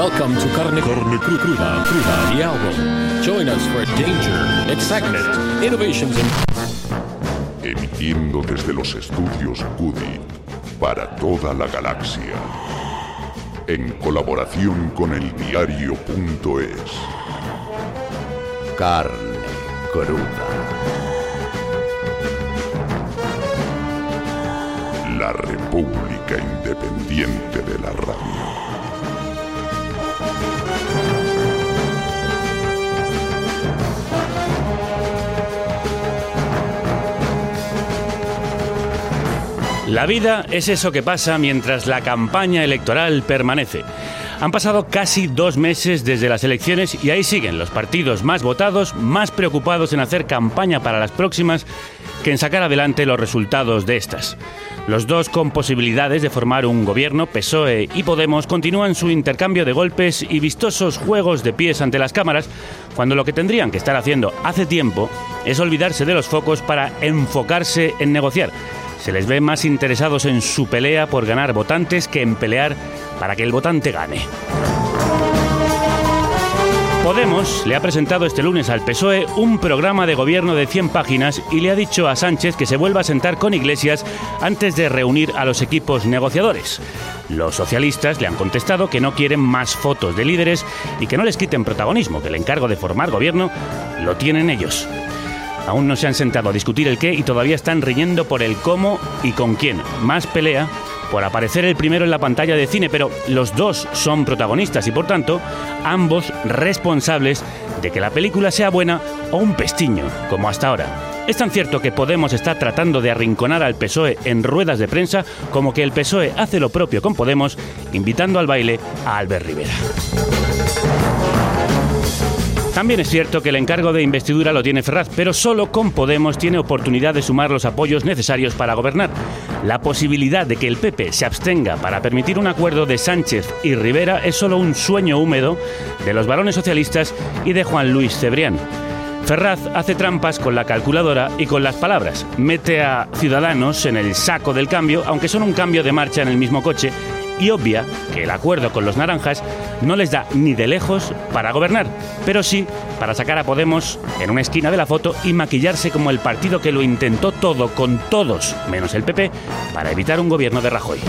Welcome to Carne, Carne Cru- Cruda, Cruda, the album. Join us for danger, excitement, innovations, and Emitiendo desde los estudios Cudi para toda la galaxia. En colaboración con el diario.es. Carne cruda. La República Independiente de la Radio. La vida es eso que pasa mientras la campaña electoral permanece. Han pasado casi dos meses desde las elecciones y ahí siguen los partidos más votados, más preocupados en hacer campaña para las próximas que en sacar adelante los resultados de estas. Los dos con posibilidades de formar un gobierno, PSOE y Podemos, continúan su intercambio de golpes y vistosos juegos de pies ante las cámaras, cuando lo que tendrían que estar haciendo hace tiempo es olvidarse de los focos para enfocarse en negociar. Se les ve más interesados en su pelea por ganar votantes que en pelear para que el votante gane. Podemos le ha presentado este lunes al PSOE un programa de gobierno de 100 páginas y le ha dicho a Sánchez que se vuelva a sentar con Iglesias antes de reunir a los equipos negociadores. Los socialistas le han contestado que no quieren más fotos de líderes y que no les quiten protagonismo, que el encargo de formar gobierno lo tienen ellos. Aún no se han sentado a discutir el qué y todavía están riñendo por el cómo y con quién. Más pelea por aparecer el primero en la pantalla de cine, pero los dos son protagonistas y por tanto ambos responsables de que la película sea buena o un pestiño, como hasta ahora. Es tan cierto que Podemos está tratando de arrinconar al PSOE en ruedas de prensa como que el PSOE hace lo propio con Podemos, invitando al baile a Albert Rivera. También es cierto que el encargo de investidura lo tiene Ferraz, pero solo con Podemos tiene oportunidad de sumar los apoyos necesarios para gobernar. La posibilidad de que el PP se abstenga para permitir un acuerdo de Sánchez y Rivera es solo un sueño húmedo de los varones socialistas y de Juan Luis Cebrián. Ferraz hace trampas con la calculadora y con las palabras. Mete a Ciudadanos en el saco del cambio, aunque son un cambio de marcha en el mismo coche, y obvia que el acuerdo con los naranjas no les da ni de lejos para gobernar, pero sí para sacar a Podemos en una esquina de la foto y maquillarse como el partido que lo intentó todo con todos, menos el PP, para evitar un gobierno de Rajoy.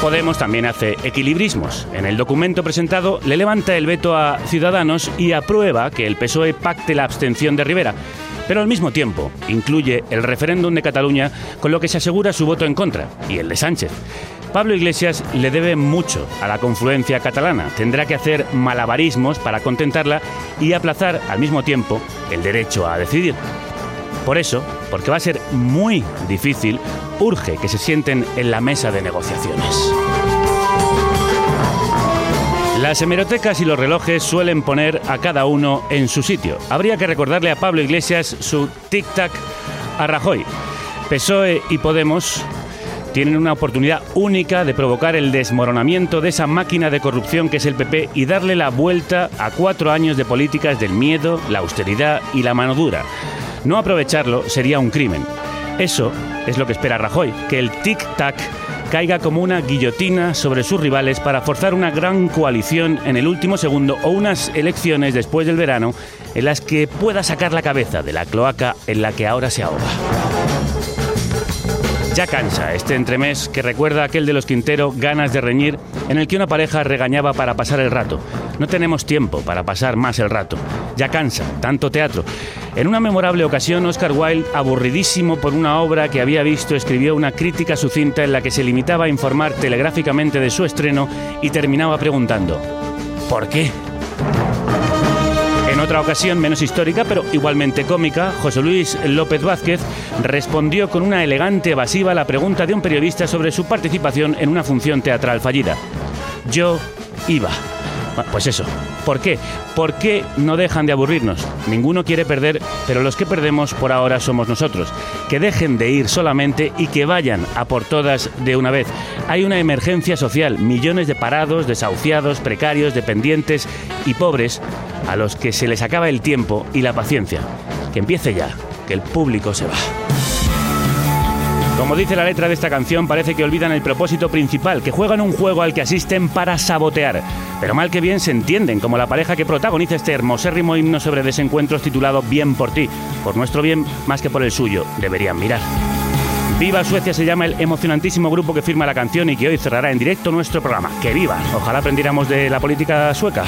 Podemos también hace equilibrismos. En el documento presentado le levanta el veto a Ciudadanos y aprueba que el PSOE pacte la abstención de Rivera. Pero al mismo tiempo incluye el referéndum de Cataluña con lo que se asegura su voto en contra y el de Sánchez. Pablo Iglesias le debe mucho a la confluencia catalana. Tendrá que hacer malabarismos para contentarla y aplazar al mismo tiempo el derecho a decidir. Por eso, porque va a ser muy difícil, urge que se sienten en la mesa de negociaciones. Las hemerotecas y los relojes suelen poner a cada uno en su sitio. Habría que recordarle a Pablo Iglesias su tic-tac a Rajoy. PSOE y Podemos tienen una oportunidad única de provocar el desmoronamiento de esa máquina de corrupción que es el PP y darle la vuelta a cuatro años de políticas del miedo, la austeridad y la mano dura. No aprovecharlo sería un crimen. Eso es lo que espera Rajoy, que el tic-tac caiga como una guillotina sobre sus rivales para forzar una gran coalición en el último segundo o unas elecciones después del verano en las que pueda sacar la cabeza de la cloaca en la que ahora se ahoga. Ya cansa este entremés que recuerda aquel de los Quintero ganas de reñir en el que una pareja regañaba para pasar el rato. No tenemos tiempo para pasar más el rato. Ya cansa, tanto teatro. En una memorable ocasión, Oscar Wilde, aburridísimo por una obra que había visto, escribió una crítica sucinta en la que se limitaba a informar telegráficamente de su estreno y terminaba preguntando, ¿por qué? En otra ocasión menos histórica, pero igualmente cómica, José Luis López Vázquez respondió con una elegante evasiva a la pregunta de un periodista sobre su participación en una función teatral fallida. Yo iba. Pues eso, ¿Por qué? ¿Por qué no dejan de aburrirnos? Ninguno quiere perder, pero los que perdemos por ahora somos nosotros. Que dejen de ir solamente y que vayan a por todas de una vez. Hay una emergencia social, millones de parados, desahuciados, precarios, dependientes y pobres a los que se les acaba el tiempo y la paciencia. Que empiece ya, que el público se va. Como dice la letra de esta canción, parece que olvidan el propósito principal, que juegan un juego al que asisten para sabotear. Pero mal que bien se entienden, como la pareja que protagoniza este hermosérrimo himno sobre desencuentros titulado Bien por ti. Por nuestro bien, más que por el suyo, deberían mirar. Viva Suecia se llama el emocionantísimo grupo que firma la canción y que hoy cerrará en directo nuestro programa. ¡Que viva! Ojalá aprendiéramos de la política sueca.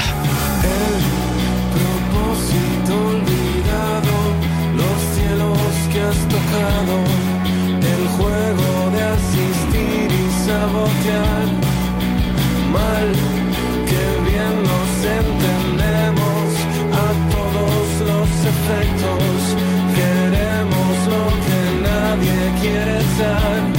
Mal, que bien nos entendemos a todos los efectos. Queremos lo que nadie quiere dar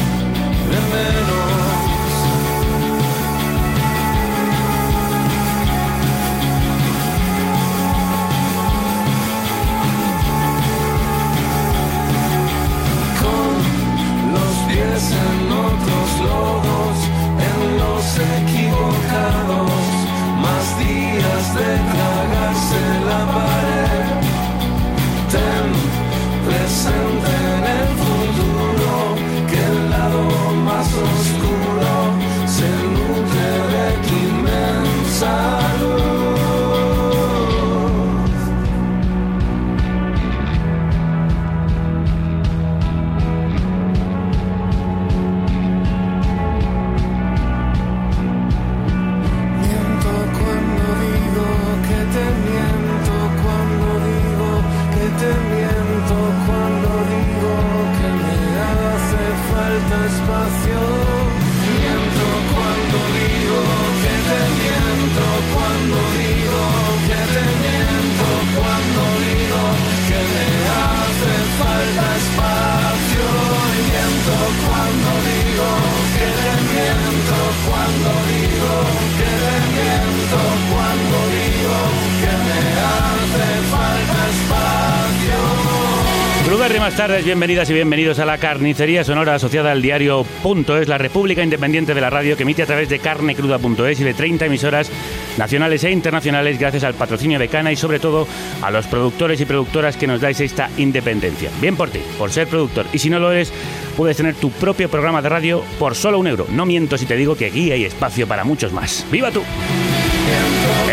tardes, bienvenidas y bienvenidos a la carnicería sonora asociada al diario Punto es la República Independiente de la Radio que emite a través de carnecruda.es y de 30 emisoras nacionales e internacionales gracias al patrocinio de Cana y sobre todo a los productores y productoras que nos dais esta independencia. Bien por ti, por ser productor. Y si no lo eres, puedes tener tu propio programa de radio por solo un euro. No miento si te digo que aquí hay espacio para muchos más. ¡Viva tú!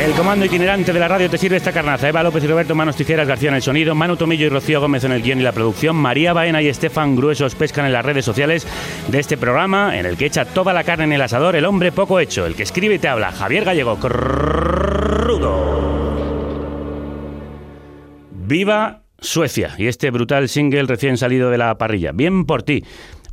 El comando itinerante de la radio te sirve esta carnaza. Eva López y Roberto Manos Tijeras García en el sonido, Manu Tomillo y Rocío Gómez en el guion y la producción, María Baena y Estefan Gruesos pescan en las redes sociales de este programa en el que echa toda la carne en el asador el hombre poco hecho, el que escribe y te habla, Javier Gallego. Viva Suecia y este brutal single recién salido de la parrilla. Bien por ti,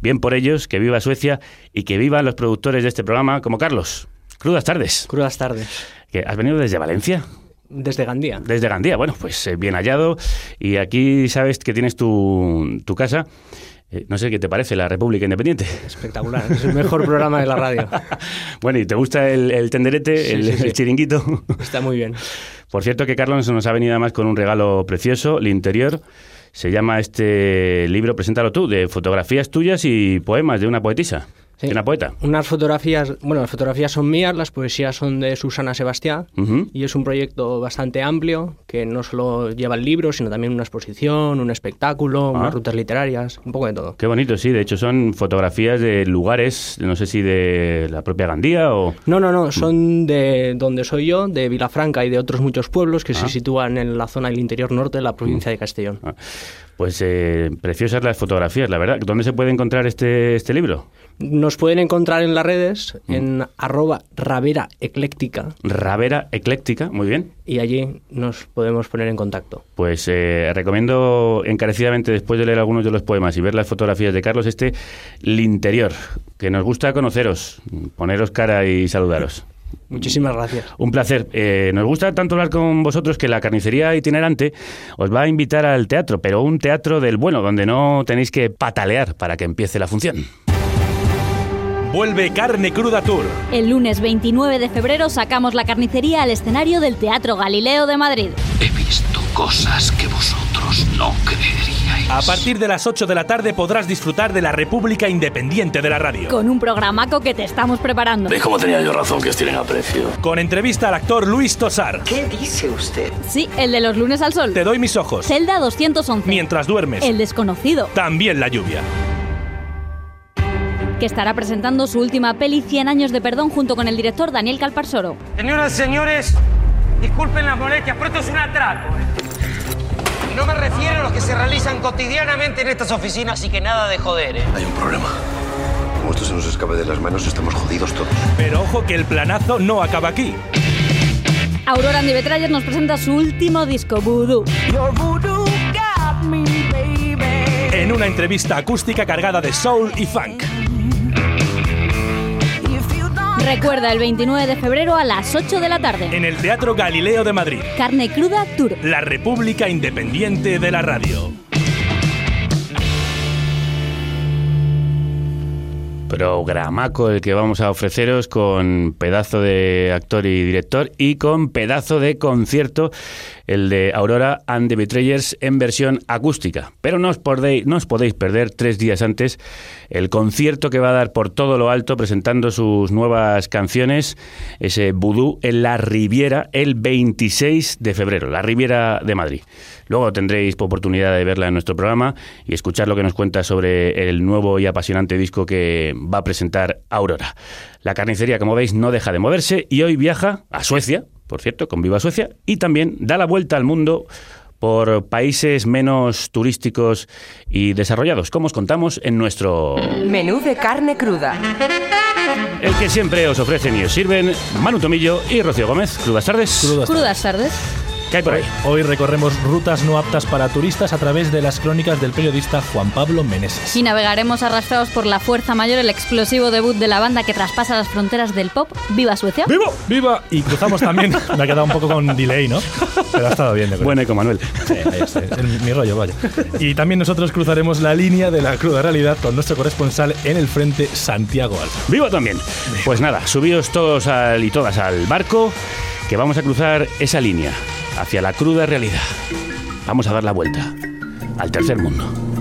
bien por ellos, que viva Suecia y que vivan los productores de este programa como Carlos. Crudas tardes. Crudas tardes. ¿Que ¿Has venido desde Valencia? Desde Gandía. Desde Gandía. Bueno, pues eh, bien hallado. Y aquí sabes que tienes tu, tu casa. Eh, no sé qué te parece, la República Independiente. Espectacular. Es el mejor programa de la radio. bueno, ¿y te gusta el, el tenderete, Sí, el, sí, sí. el chiringuito? Está muy bien. Por cierto que Carlos nos ha venido además con un regalo precioso, el interior. Se llama este libro, preséntalo tú, de fotografías tuyas y poemas de una poetisa, Sí. poeta. Unas fotografías, bueno, las fotografías son mías, las poesías son de Susana Sebastián y es un proyecto bastante amplio que no solo lleva el libro, sino también una exposición, un espectáculo, Ah. unas rutas literarias, un poco de todo. Qué bonito, sí. De hecho, son fotografías de lugares, no sé si de la propia Gandía o... No, no, no, son de donde soy yo, de Vilafranca y de otros muchos pueblos que Ah. se sitúan en la zona del interior norte de la provincia de Castellón. Ah, Pues eh, preciosas las fotografías, la verdad. ¿Dónde se puede encontrar este, este libro? Nos pueden encontrar en las redes en arroba ravera ecléctica Ravera Ecléctica, muy bien. y allí nos podemos poner en contacto. Pues eh, recomiendo encarecidamente, después de leer algunos de los poemas y ver las fotografías de Carlos, este El Interior, que nos gusta conoceros, poneros cara y saludaros. Muchísimas gracias. Un placer. Eh, nos gusta tanto hablar con vosotros que la carnicería itinerante os va a invitar al teatro, pero un teatro del bueno, donde no tenéis que patalear para que empiece la función. Vuelve Carne Cruda Tour. El lunes 29 de febrero sacamos la carnicería al escenario del Teatro Galileo de Madrid. He visto cosas que vosotros no creeríais. A partir de las 8 de la tarde podrás disfrutar de la República Independiente de la Radio. Con un programaco que te estamos preparando. ¿Veis cómo tenía yo razón que os tienen aprecio? Con entrevista al actor Luis Tosar. ¿Qué dice usted? Sí, el de los lunes al sol. Te doy mis ojos. Celda 211. Mientras duermes. El desconocido. También la lluvia. Que estará presentando su última peli 100 años de perdón junto con el director Daniel Calparsoro. Señoras y señores, disculpen las molestias, pero esto es un atraco. Y no me refiero a los que se realizan cotidianamente en estas oficinas, así que nada de joder, ¿eh? Hay un problema. Como esto se nos escape de las manos, estamos jodidos todos. Pero ojo que el planazo no acaba aquí. Aurora Andy Betrayer nos presenta su último disco, Voodoo. En una entrevista acústica cargada de soul y funk. Recuerda el 29 de febrero a las 8 de la tarde. En el Teatro Galileo de Madrid. Carne Cruda Tour. La República Independiente de la Radio. Programaco el que vamos a ofreceros con pedazo de actor y director y con pedazo de concierto, el de Aurora and the Betrayers en versión acústica. Pero no os, podéis, no os podéis perder tres días antes el concierto que va a dar por todo lo alto presentando sus nuevas canciones, ese vudú en la Riviera el 26 de febrero, la Riviera de Madrid. Luego tendréis oportunidad de verla en nuestro programa y escuchar lo que nos cuenta sobre el nuevo y apasionante disco que va a presentar Aurora. La carnicería, como veis, no deja de moverse y hoy viaja a Suecia, por cierto, con Viva Suecia, y también da la vuelta al mundo por países menos turísticos y desarrollados, como os contamos en nuestro Menú de carne cruda. el que siempre os ofrecen y os sirven Manu Tomillo y Rocío Gómez. Crudas tardes. Crudas tardes. ¿Qué hay por ahí? Hoy recorremos rutas no aptas para turistas a través de las crónicas del periodista Juan Pablo Meneses. Y navegaremos arrastrados por la fuerza mayor, el explosivo debut de la banda que traspasa las fronteras del pop. ¡Viva Suecia! ¡Viva! ¡Viva! Y cruzamos también, me ha quedado un poco con delay, ¿no? Pero ha estado bien, de verdad. Bueno, con Manuel. Sí, ahí está, es el- mi rollo, vaya. Y también nosotros cruzaremos la línea de la cruda realidad con nuestro corresponsal en el frente, Santiago Alfa. ¡Viva también! Pues nada, subíos todos al- y todas al barco, que vamos a cruzar esa línea hacia la cruda realidad. Vamos a dar la vuelta al tercer mundo.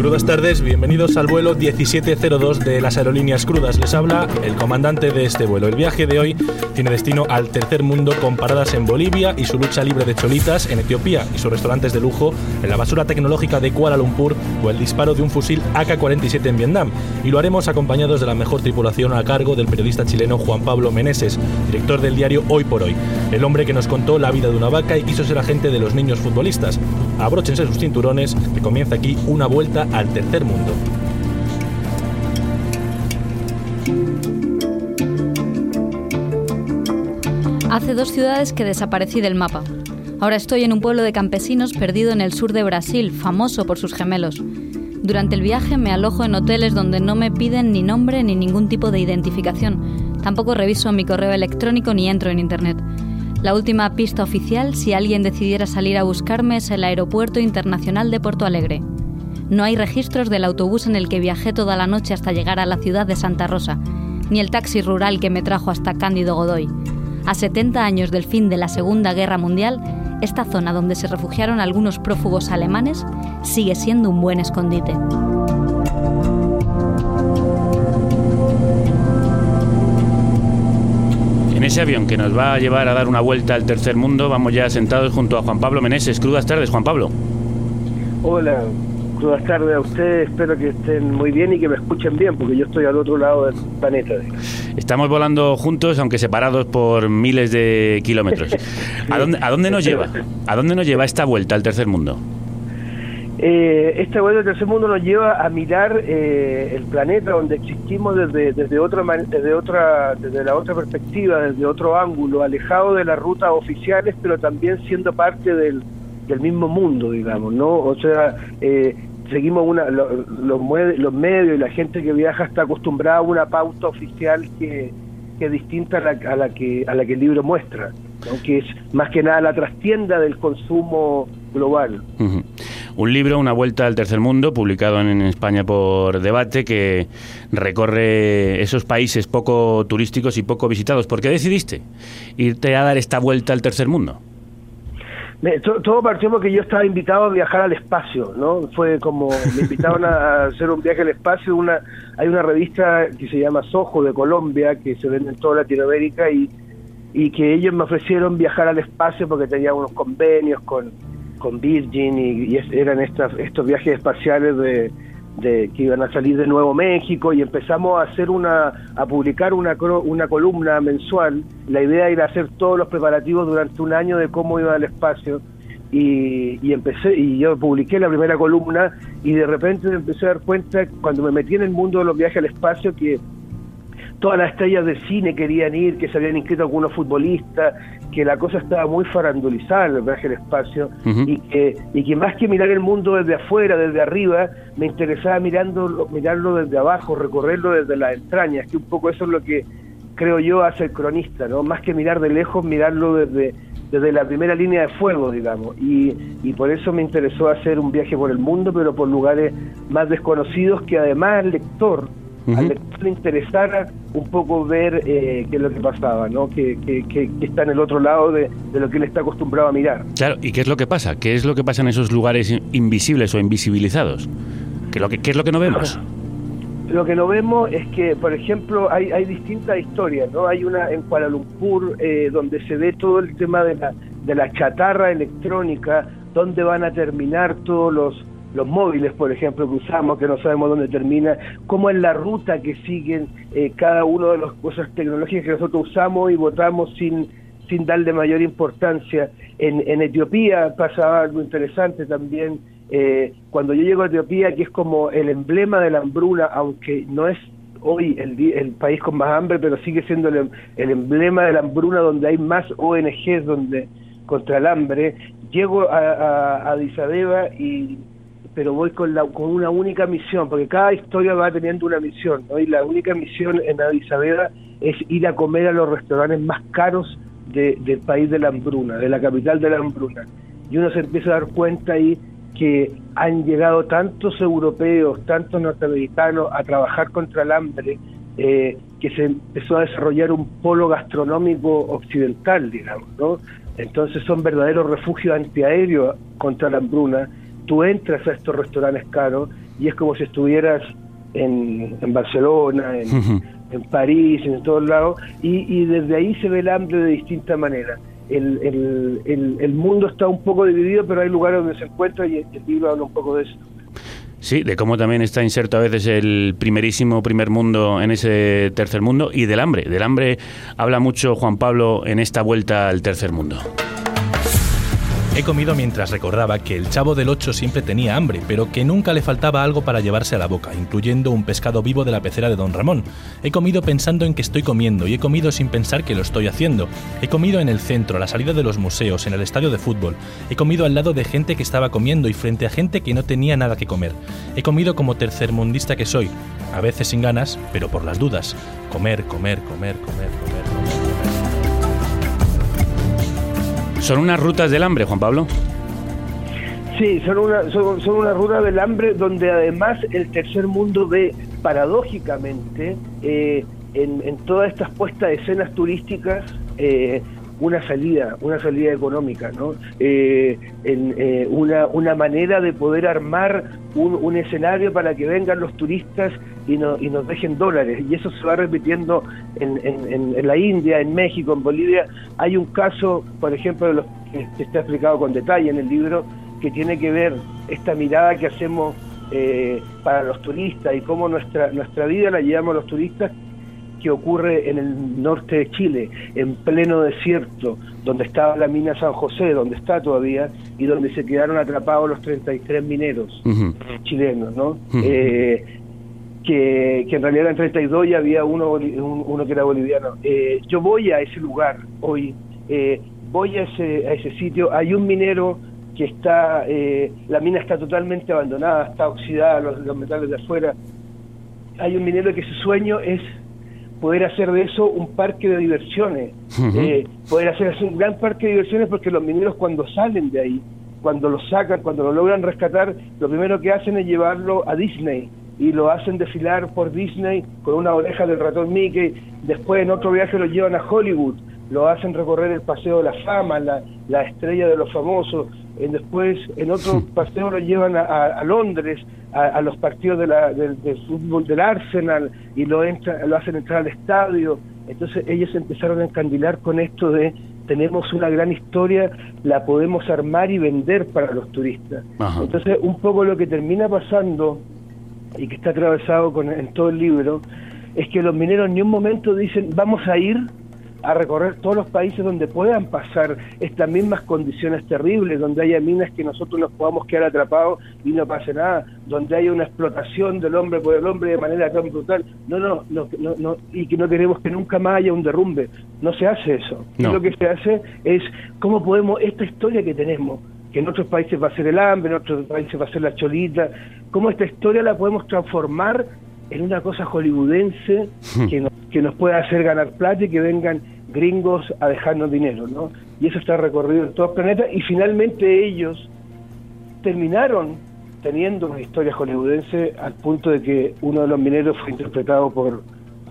Crudas tardes, bienvenidos al vuelo 1702 de las aerolíneas crudas. Les habla el comandante de este vuelo. El viaje de hoy tiene destino al tercer mundo con paradas en Bolivia y su lucha libre de cholitas en Etiopía y sus restaurantes de lujo en la basura tecnológica de Kuala Lumpur o el disparo de un fusil AK-47 en Vietnam. Y lo haremos acompañados de la mejor tripulación a cargo del periodista chileno Juan Pablo Meneses, director del diario Hoy por Hoy, el hombre que nos contó la vida de una vaca y quiso ser agente de los niños futbolistas. Abróchense sus cinturones, que comienza aquí una vuelta al tercer mundo. Hace dos ciudades que desaparecí del mapa. Ahora estoy en un pueblo de campesinos perdido en el sur de Brasil, famoso por sus gemelos. Durante el viaje me alojo en hoteles donde no me piden ni nombre ni ningún tipo de identificación. Tampoco reviso mi correo electrónico ni entro en Internet. La última pista oficial, si alguien decidiera salir a buscarme, es el Aeropuerto Internacional de Porto Alegre. No hay registros del autobús en el que viajé toda la noche hasta llegar a la ciudad de Santa Rosa, ni el taxi rural que me trajo hasta Cándido Godoy. A 70 años del fin de la Segunda Guerra Mundial, esta zona donde se refugiaron algunos prófugos alemanes sigue siendo un buen escondite. En ese avión que nos va a llevar a dar una vuelta al tercer mundo, vamos ya sentados junto a Juan Pablo Meneses. Crudas tardes, Juan Pablo. Hola, buenas tardes a ustedes, espero que estén muy bien y que me escuchen bien, porque yo estoy al otro lado del planeta. Estamos volando juntos, aunque separados por miles de kilómetros. ¿A dónde, a dónde nos lleva? ¿A dónde nos lleva esta vuelta al tercer mundo? Eh, esta vuelta del tercer mundo nos lleva a mirar eh, el planeta donde existimos desde, desde, otra, desde, otra, desde la otra perspectiva, desde otro ángulo, alejado de las rutas oficiales, pero también siendo parte del, del mismo mundo, digamos, ¿no? O sea, eh, seguimos una, lo- los, medios y la gente que viaja está acostumbrada a una pauta oficial que, que es distinta a la, a la que a la que el libro muestra, ¿no? que es más que nada la trastienda del consumo global. Un libro, Una vuelta al tercer mundo, publicado en España por Debate, que recorre esos países poco turísticos y poco visitados. ¿Por qué decidiste irte a dar esta vuelta al tercer mundo? Me- to- todo partió porque yo estaba invitado a viajar al espacio, ¿no? Fue como me invitaron a hacer un viaje al espacio. Una, hay una revista que se llama Soho de Colombia que se vende en toda Latinoamérica y, y que ellos me ofrecieron viajar al espacio porque tenía unos convenios con, con Virgin y, y eran estas, estos viajes espaciales de, de que iban a salir de Nuevo México y empezamos a hacer una a publicar una una columna mensual. La idea era hacer todos los preparativos durante un año de cómo iba al espacio y, y empecé y yo publiqué la primera columna y de repente me empecé a dar cuenta cuando me metí en el mundo de los viajes al espacio que todas las estrellas del cine querían ir, que se habían inscrito algunos futbolistas, que la cosa estaba muy farandulizada en el viaje al espacio y, que, y que más que mirar el mundo desde afuera, desde arriba, me interesaba mirando, mirarlo desde abajo, recorrerlo desde las entrañas, que un poco eso es lo que creo yo hace el cronista, ¿no? Más que mirar de lejos, mirarlo desde, desde la primera línea de fuego, digamos. Y, y por eso me interesó hacer un viaje por el mundo, pero por lugares más desconocidos que además al lector, al lector le interesara un poco ver eh, qué es lo que pasaba, ¿no? Que, que, que- que está en el otro lado de, de lo que él está acostumbrado a mirar. Claro, ¿y qué es lo que pasa? ¿Qué es lo que pasa en esos lugares invisibles o invisibilizados? ¿Qué, lo que, qué es lo que no vemos? Lo que no vemos es que, por ejemplo, hay, hay distintas historias, ¿no? Hay una en Kuala Lumpur eh, donde se ve todo el tema de la, de la chatarra electrónica, dónde van a terminar todos los, los móviles, por ejemplo, que usamos, que no sabemos dónde termina, cómo es la ruta que siguen eh, cada uno de las cosas tecnológicas que nosotros usamos y votamos sin, sin darle mayor importancia. En, en Etiopía pasaba algo interesante también. eh, cuando yo llego a Etiopía, que es como el emblema de la hambruna, aunque no es hoy el, el país con más hambre, pero sigue siendo el, el emblema de la hambruna donde hay más ONGs donde contra el hambre. Llego a, a, a Abeba y pero voy con, la, con una única misión, porque cada historia va teniendo una misión, ¿no? y la única misión en Addis Abeba es ir a comer a los restaurantes más caros de- del país de la hambruna, de la capital de la hambruna. Y uno se empieza a dar cuenta ahí que han llegado tantos europeos, tantos norteamericanos a trabajar contra el hambre, eh, que se empezó a desarrollar un polo gastronómico occidental, digamos, ¿no? Entonces son verdaderos refugios antiaéreos contra la hambruna. Tú entras a estos restaurantes caros y es como si estuvieras en, en Barcelona, en, en París, en todos lados, y, y desde ahí se ve el hambre de distinta manera. El, el, el, el mundo está un poco dividido, pero hay lugares donde se encuentra y el libro habla un poco de eso. Sí, de cómo también está inserto a veces el primerísimo primer mundo en ese tercer mundo y del hambre. Del hambre habla mucho Juan Pablo en esta vuelta al tercer mundo. He comido mientras recordaba que el chavo del 8 siempre tenía hambre, pero que nunca le faltaba algo para llevarse a la boca, incluyendo un pescado vivo de la pecera de Don Ramón. He comido pensando en que estoy comiendo y he comido sin pensar que lo estoy haciendo. He comido en el centro, a la salida de los museos, en el estadio de fútbol. He comido al lado de gente que estaba comiendo y frente a gente que no tenía nada que comer. He comido como tercermundista que soy, a veces sin ganas, pero por las dudas. Comer, comer, comer, comer, comer, comer. ¿Son unas rutas del hambre, Juan Pablo? Sí, son una, son, son una ruta del hambre donde además el tercer mundo ve paradójicamente eh, en, en todas estas puestas de escenas turísticas eh, una salida, una salida económica, ¿no? Eh, en, eh, una, una manera de poder armar un, un escenario para que vengan los turistas y, no- y nos dejen dólares. Y eso se va repitiendo en, en- en- la India, en México, en Bolivia. Hay un caso, por ejemplo, de los que que está explicado con detalle en el libro, que tiene que ver esta mirada que hacemos eh, para los turistas y cómo nuestra, nuestra vida la llevamos a los turistas que ocurre en el norte de Chile, en pleno desierto, donde estaba la mina San José, donde está todavía, y donde se quedaron atrapados los 33 mineros chilenos, ¿no? Eh, que, que en realidad eran 32 y había uno, uno que era boliviano. Eh, yo voy a ese lugar hoy, eh, voy a ese, a ese sitio, hay un minero que está, eh, la mina está totalmente abandonada, está oxidada, los, los metales de afuera. Hay un minero que su sueño es poder hacer de eso un parque de diversiones, eh, poder hacer un gran parque de diversiones porque los mineros cuando salen de ahí cuando lo sacan, cuando lo logran rescatar, lo primero que hacen es llevarlo a Disney y lo hacen desfilar por Disney con una oreja del ratón Mickey. Después en otro viaje lo llevan a Hollywood, lo hacen recorrer el Paseo de la Fama, la, la estrella de los famosos. Eh, después en otro paseo lo llevan a, a- a Londres, a, a los partidos de la- del, del fútbol del Arsenal y lo, entra- lo hacen entrar al estadio. Entonces ellos empezaron a encandilar con esto de tenemos una gran historia, la podemos armar y vender para los turistas. Ajá. Entonces un poco lo que termina pasando y que está atravesado con, en todo el libro, es que los mineros ni un momento dicen vamos a ir a recorrer todos los países donde puedan pasar estas mismas condiciones terribles, donde haya minas que nosotros nos podamos quedar atrapados y no pase nada, donde haya una explotación del hombre por el hombre de manera tan brutal. No, no, no, no, no, y que no queremos que nunca más haya un derrumbe. No se hace eso. No. Lo que se hace es cómo podemos, esta historia que tenemos, que en otros países va a ser el hambre, en otros países va a ser la cholita, cómo esta historia la podemos transformar en una cosa hollywoodense que nos, que nos pueda hacer ganar plata y que vengan gringos a dejarnos dinero, ¿no? Y eso está recorrido en todo el planeta y finalmente ellos terminaron teniendo una historia hollywoodense al punto de que uno de los mineros fue interpretado por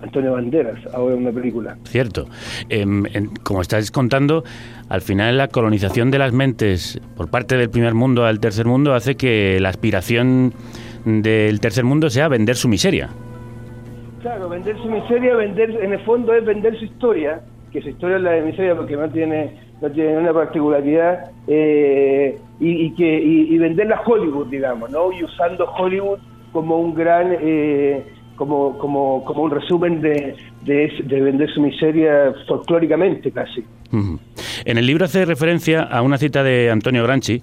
Antonio Banderas, ahora en una película. Cierto. Em, en- como estáis contando, al final la colonización de las mentes por parte del primer mundo al tercer mundo hace que la aspiración del tercer mundo sea vender su miseria. Claro, vender su miseria, vender, en el fondo es vender su historia, que su historia es la de miseria porque no tiene, no tiene una particularidad, eh, y, y que y, y venderla a Hollywood, digamos, ¿no? Y usando Hollywood como un gran, eh, como, como, como un resumen de, de, de vender su miseria folclóricamente casi. En el libro hace referencia a una cita de Antonio Granchi.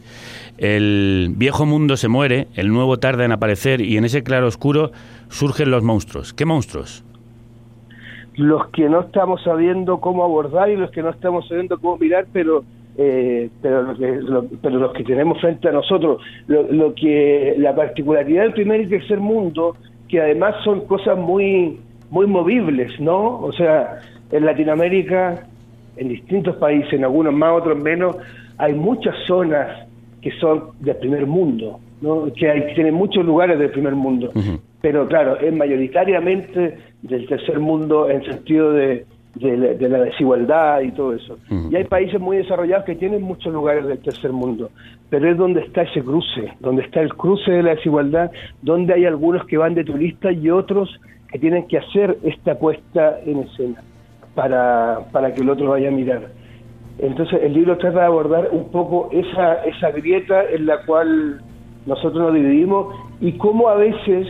El viejo mundo se muere, el nuevo tarda en aparecer y en ese claro oscuro surgen los monstruos. ¿Qué monstruos? los que no estamos sabiendo cómo abordar y los que no estamos sabiendo cómo mirar, pero eh, pero, lo que- lo- pero los que tenemos frente a nosotros, lo, lo que la particularidad del primer y tercer mundo, que además son cosas muy muy movibles, ¿no? O sea, en Latinoamérica, en distintos países, en algunos más, otros menos, hay muchas zonas que son del primer mundo, ¿no? Que hay que tienen muchos lugares del primer mundo pero claro, es mayoritariamente del tercer mundo en sentido de, de la, de la desigualdad y todo eso. Y hay países muy desarrollados que tienen muchos lugares del tercer mundo, pero es donde está ese cruce, donde está el cruce de la desigualdad, donde hay algunos que van de turistas y otros que tienen que hacer esta puesta en escena para, para que el otro vaya a mirar. Entonces el libro trata de abordar un poco esa, esa grieta en la cual nosotros nos dividimos y cómo a veces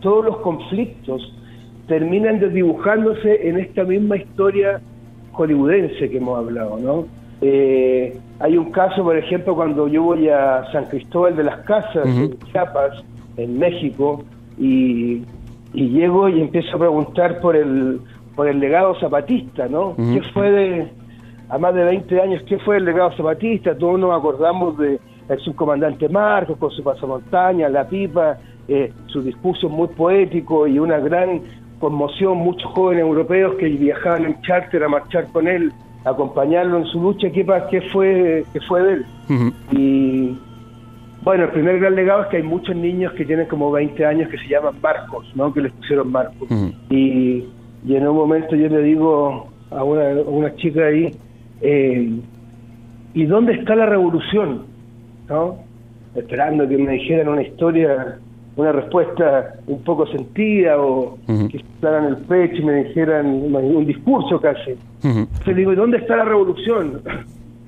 todos los conflictos terminan desdibujándose en esta misma historia hollywoodense que hemos hablado, ¿no? Eh, hay un caso, por ejemplo, cuando yo voy a San Cristóbal de las Casas, en Chiapas, en México, y, y llego y empiezo a preguntar por el, por el legado zapatista, ¿no? Ujú. ¿Qué fue de, a más de 20 años, qué fue el legado zapatista? Todos nos acordamos de el subcomandante Marcos con su pasamontaña, la pipa, eh, su discurso muy poético y una gran conmoción, muchos jóvenes europeos que viajaban en charter a marchar con él, a acompañarlo en su lucha, ¿qué, qué fue, qué fue de él? Y bueno, el primer gran legado es que hay muchos niños que tienen como 20 años que se llaman Marcos, ¿no? Que les pusieron Marcos. Y, y en un momento yo le digo a una, a una chica ahí, eh, ¿y dónde está la revolución? ¿No? Esperando que me dijeran una historia, una respuesta un poco sentida o que se el pecho y me dijeran un discurso casi. Entonces le digo, ¿y dónde está la revolución?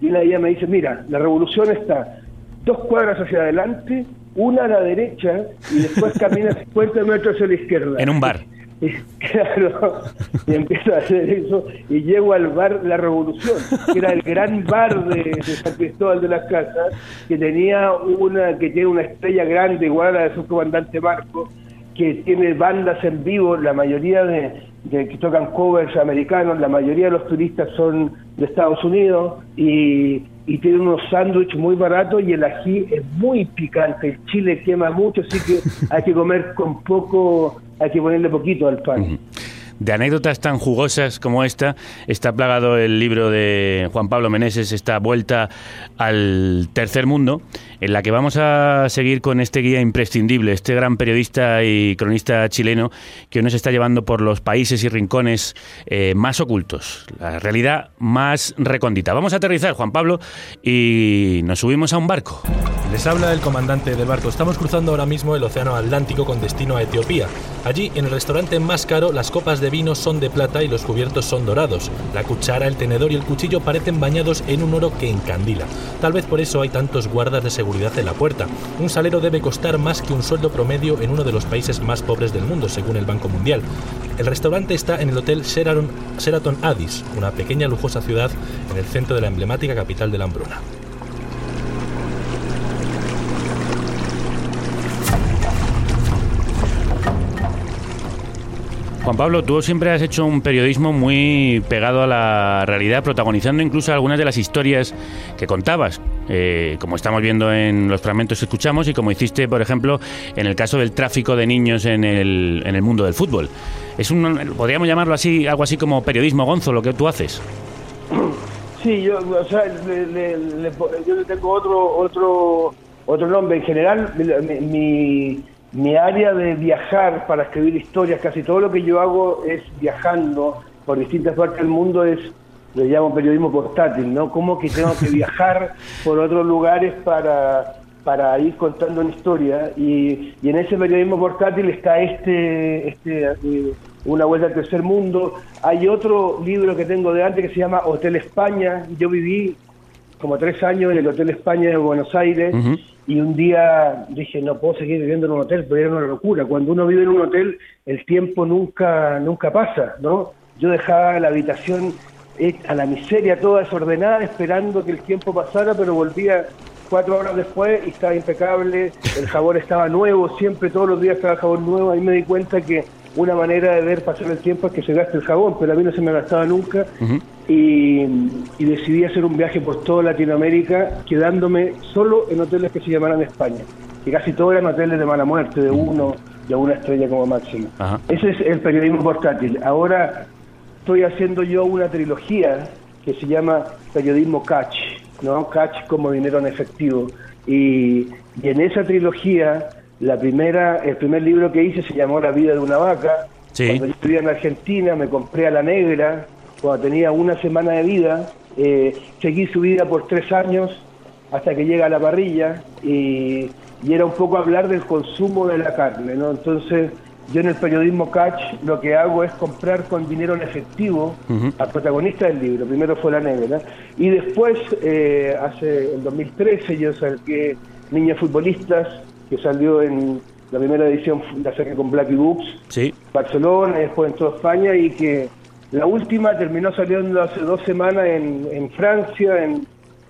Y una de ellas me dice, mira, la revolución está dos cuadras hacia adelante, una a la derecha y después camina 50 metros hacia la izquierda. En un bar. Y, claro, y empiezo a hacer eso y llego al bar La Revolución, que era el gran bar de, San Cristóbal de las Casas, que tenía una que tiene una estrella grande igual a la de su comandante Marco, que tiene bandas en vivo, la mayoría de, de que tocan covers americanos, la mayoría de los turistas son de Estados Unidos y, y tiene unos sándwiches muy baratos y el ají es muy picante, el chile quema mucho, así que hay que comer con poco, hay que ponerle poquito al pan. de anécdotas tan jugosas como esta está plagado el libro de Juan Pablo Meneses, esta vuelta al tercer mundo, en la que vamos a seguir con este guía imprescindible, este gran periodista y cronista chileno que nos está llevando por los países y rincones eh, más ocultos, la realidad más recóndita. Vamos a aterrizar, Juan Pablo, y nos subimos a un barco. Les habla el comandante del barco. Estamos cruzando ahora mismo el Océano Atlántico con destino a Etiopía. Allí, en el restaurante más caro, las copas de vino son de plata y los cubiertos son dorados. La cuchara, el tenedor y el cuchillo parecen bañados en un oro que encandila. Tal vez por eso hay tantos guardas de seguridad en la puerta. Un salero debe costar más que un sueldo promedio en uno de los países más pobres del mundo, según el Banco Mundial. El restaurante está en el Hotel Sheraton, Sheraton Addis, una pequeña lujosa ciudad en el centro de la emblemática capital de la hambruna. Juan Pablo, tú siempre has hecho un periodismo muy pegado a la realidad, protagonizando incluso algunas de las historias que contabas, eh, como estamos viendo en los fragmentos que escuchamos y como hiciste, por ejemplo, en el caso del tráfico de niños en el, en el mundo del fútbol. Es un, podríamos llamarlo así, algo así como periodismo gonzo, lo que tú haces. Sí, yo, o sea, le- le- le- yo le tengo otro, otro, otro nombre. En general, mi, mi, mi área de viajar para escribir historias, casi todo lo que yo hago es viajando por distintas partes del mundo, es le llamo periodismo portátil, ¿no? Como que tengo que viajar por otros lugares para, para ir contando una historia y, y en ese periodismo portátil está este, este eh, una vuelta al tercer mundo. Hay otro libro que tengo de antes que se llama Hotel España. Yo viví como tres años en el Hotel España de Buenos Aires y un día dije, no puedo seguir viviendo en un hotel, pero era una locura. Cuando uno vive en un hotel, el tiempo nunca, nunca pasa, ¿no? Yo dejaba la habitación a la miseria toda desordenada, esperando que el tiempo pasara, pero volvía cuatro horas después y estaba impecable, el jabón estaba nuevo, siempre todos los días estaba el jabón nuevo, ahí me di cuenta que una manera de ver pasar el tiempo es que se gaste el jabón, pero a mí no se me gastaba nunca y, y decidí hacer un viaje por toda Latinoamérica quedándome solo en hoteles que se llamaran España, y casi todos eran hoteles de mala muerte, de uno, de una estrella como máximo. Ajá. Ese es el periodismo portátil. Ahora estoy haciendo yo una trilogía que se llama Periodismo Catch, ¿no? Catch como dinero en efectivo. Y, y en esa trilogía, la primera, el primer libro que hice se llamó La vida de una vaca. Sí. Cuando yo vivía en Argentina, me compré a la negra, cuando tenía una semana de vida, eh, seguí su vida por tres años hasta que llega a la parrilla y, y era un poco hablar del consumo de la carne, ¿no? Entonces, yo en el periodismo Catch lo que hago es comprar con dinero en efectivo al protagonista del libro. Primero fue la negra. Y después, eh, hace en 2013, yo saqué Niños Futbolistas, que salió en la primera edición, la saqué con Blacky Books, Sí. Barcelona, y después en toda España, y que la última terminó saliendo hace dos semanas en, en Francia, en,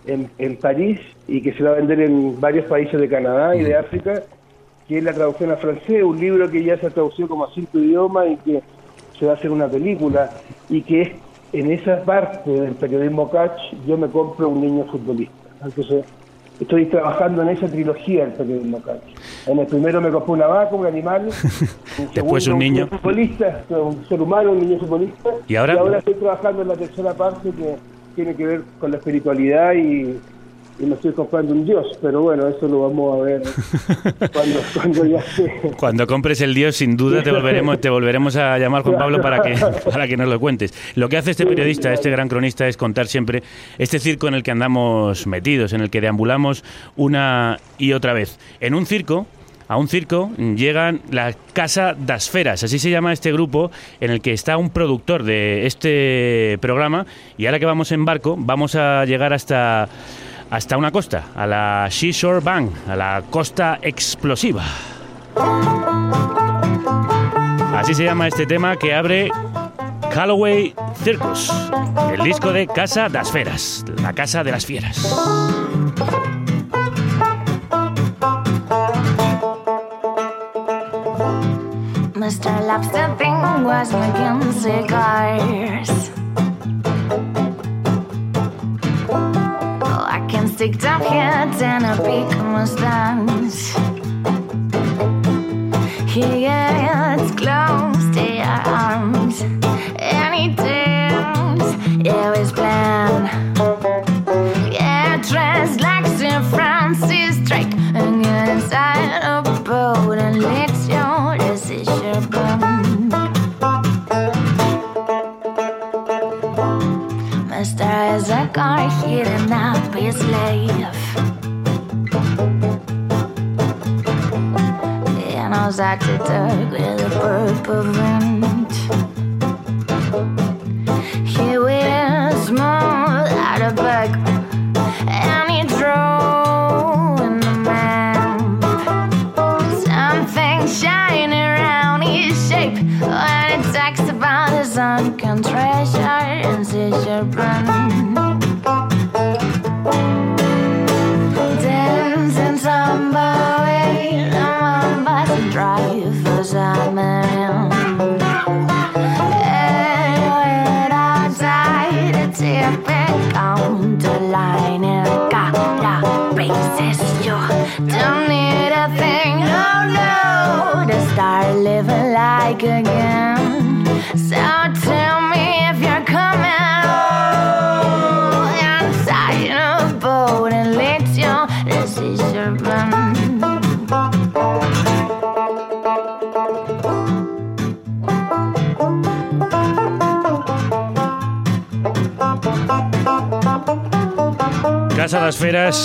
en, en París, y que se va a vender en varios países de Canadá y de África, que es la traducción a francés, un libro que ya se ha traducido como a cinco idiomas y que se va a hacer una película, y que es en esa parte del periodismo catch yo me compro un niño futbolista. Entonces, estoy trabajando en esa trilogía del periodismo catch. En el primero me compré una vaca, un animal, Después segundo, un niño. futbolista, un ser humano, un niño futbolista, ¿Y ahora? estoy trabajando en la tercera parte que tiene que ver con la espiritualidad y, y me estoy comprando un dios, pero bueno, eso lo vamos a ver cuando, cuando ya esté. Cuando compres el Dios, sin duda te volveremos, te volveremos a llamar Juan Pablo para que, para que nos lo cuentes. Lo que hace este periodista, este gran cronista, es contar siempre este circo en el que andamos metidos, en el que deambulamos una y otra vez. En un circo, a un circo llegan la Casa das Feras, así se llama este grupo en el que está un productor de este programa y ahora que vamos en barco vamos a llegar hasta hasta una costa, a la Seashore Bank, a la costa explosiva. Así se llama este tema que abre Callaway Circus, el disco de Casa das Feras, la casa de las fieras. stick up here, then a big mustache.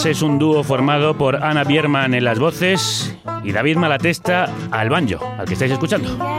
Es un dúo formado por Ana Bierman en las voces y David Malatesta al banjo, al que estáis escuchando.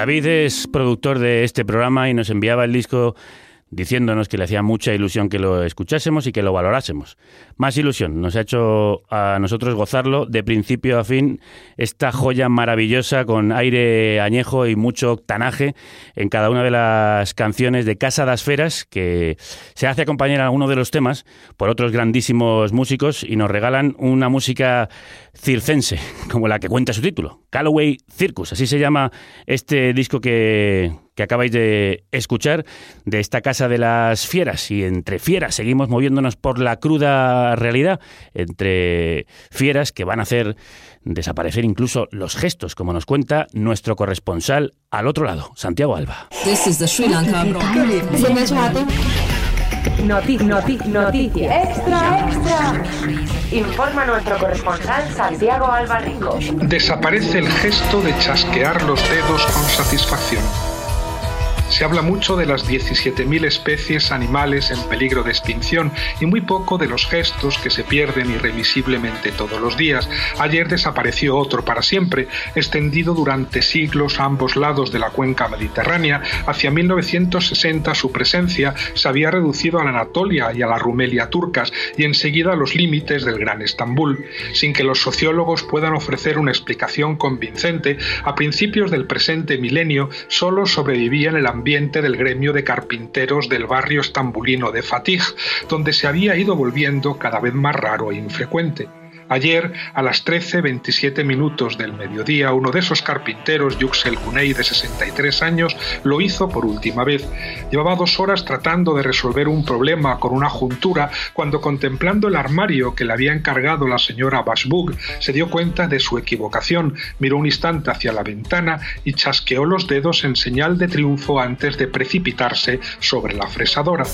David es productor de este programa y nos enviaba el disco diciéndonos que le hacía mucha ilusión que lo escuchásemos y que lo valorásemos. Más ilusión, nos ha hecho a nosotros gozarlo de principio a fin esta joya maravillosa con aire añejo y mucho octanaje en cada una de las canciones de Casa das Feras que se hace acompañar a alguno de los temas por otros grandísimos músicos y nos regalan una música circense, como la que cuenta su título, Callaway Circus, así se llama este disco que, que acabáis de escuchar de esta Casa de las Fieras. Y entre fieras seguimos moviéndonos por la cruda realidad, entre fieras que van a hacer desaparecer incluso los gestos, como nos cuenta nuestro corresponsal al otro lado, Santiago Alba. This is the Sri Lanka Noti, noti, noticia. Extra, extra. Informa nuestro corresponsal Santiago Albarrico. Desaparece el gesto de chasquear los dedos con satisfacción. Se habla mucho de las 17.000 especies animales en peligro de extinción y muy poco de los gestos que se pierden irremisiblemente todos los días. Ayer desapareció otro para siempre, extendido durante siglos a ambos lados de la cuenca mediterránea. Hacia 1960 su presencia se había reducido a la Anatolia y a la Rumelia turcas y enseguida a los límites del Gran Estambul. Sin que los sociólogos puedan ofrecer una explicación convincente, a principios del presente milenio solo sobrevivía en el del gremio de carpinteros del barrio estambulino de Fatih, donde se había ido volviendo cada vez más raro e infrecuente. Ayer, a las 13.27 minutos del mediodía, uno de esos carpinteros, Yuxel Cuney, de 63 años, lo hizo por última vez. Llevaba dos horas tratando de resolver un problema con una juntura cuando, contemplando el armario que le había encargado la señora Basbug, se dio cuenta de su equivocación, miró un instante hacia la ventana y chasqueó los dedos en señal de triunfo antes de precipitarse sobre la fresadora.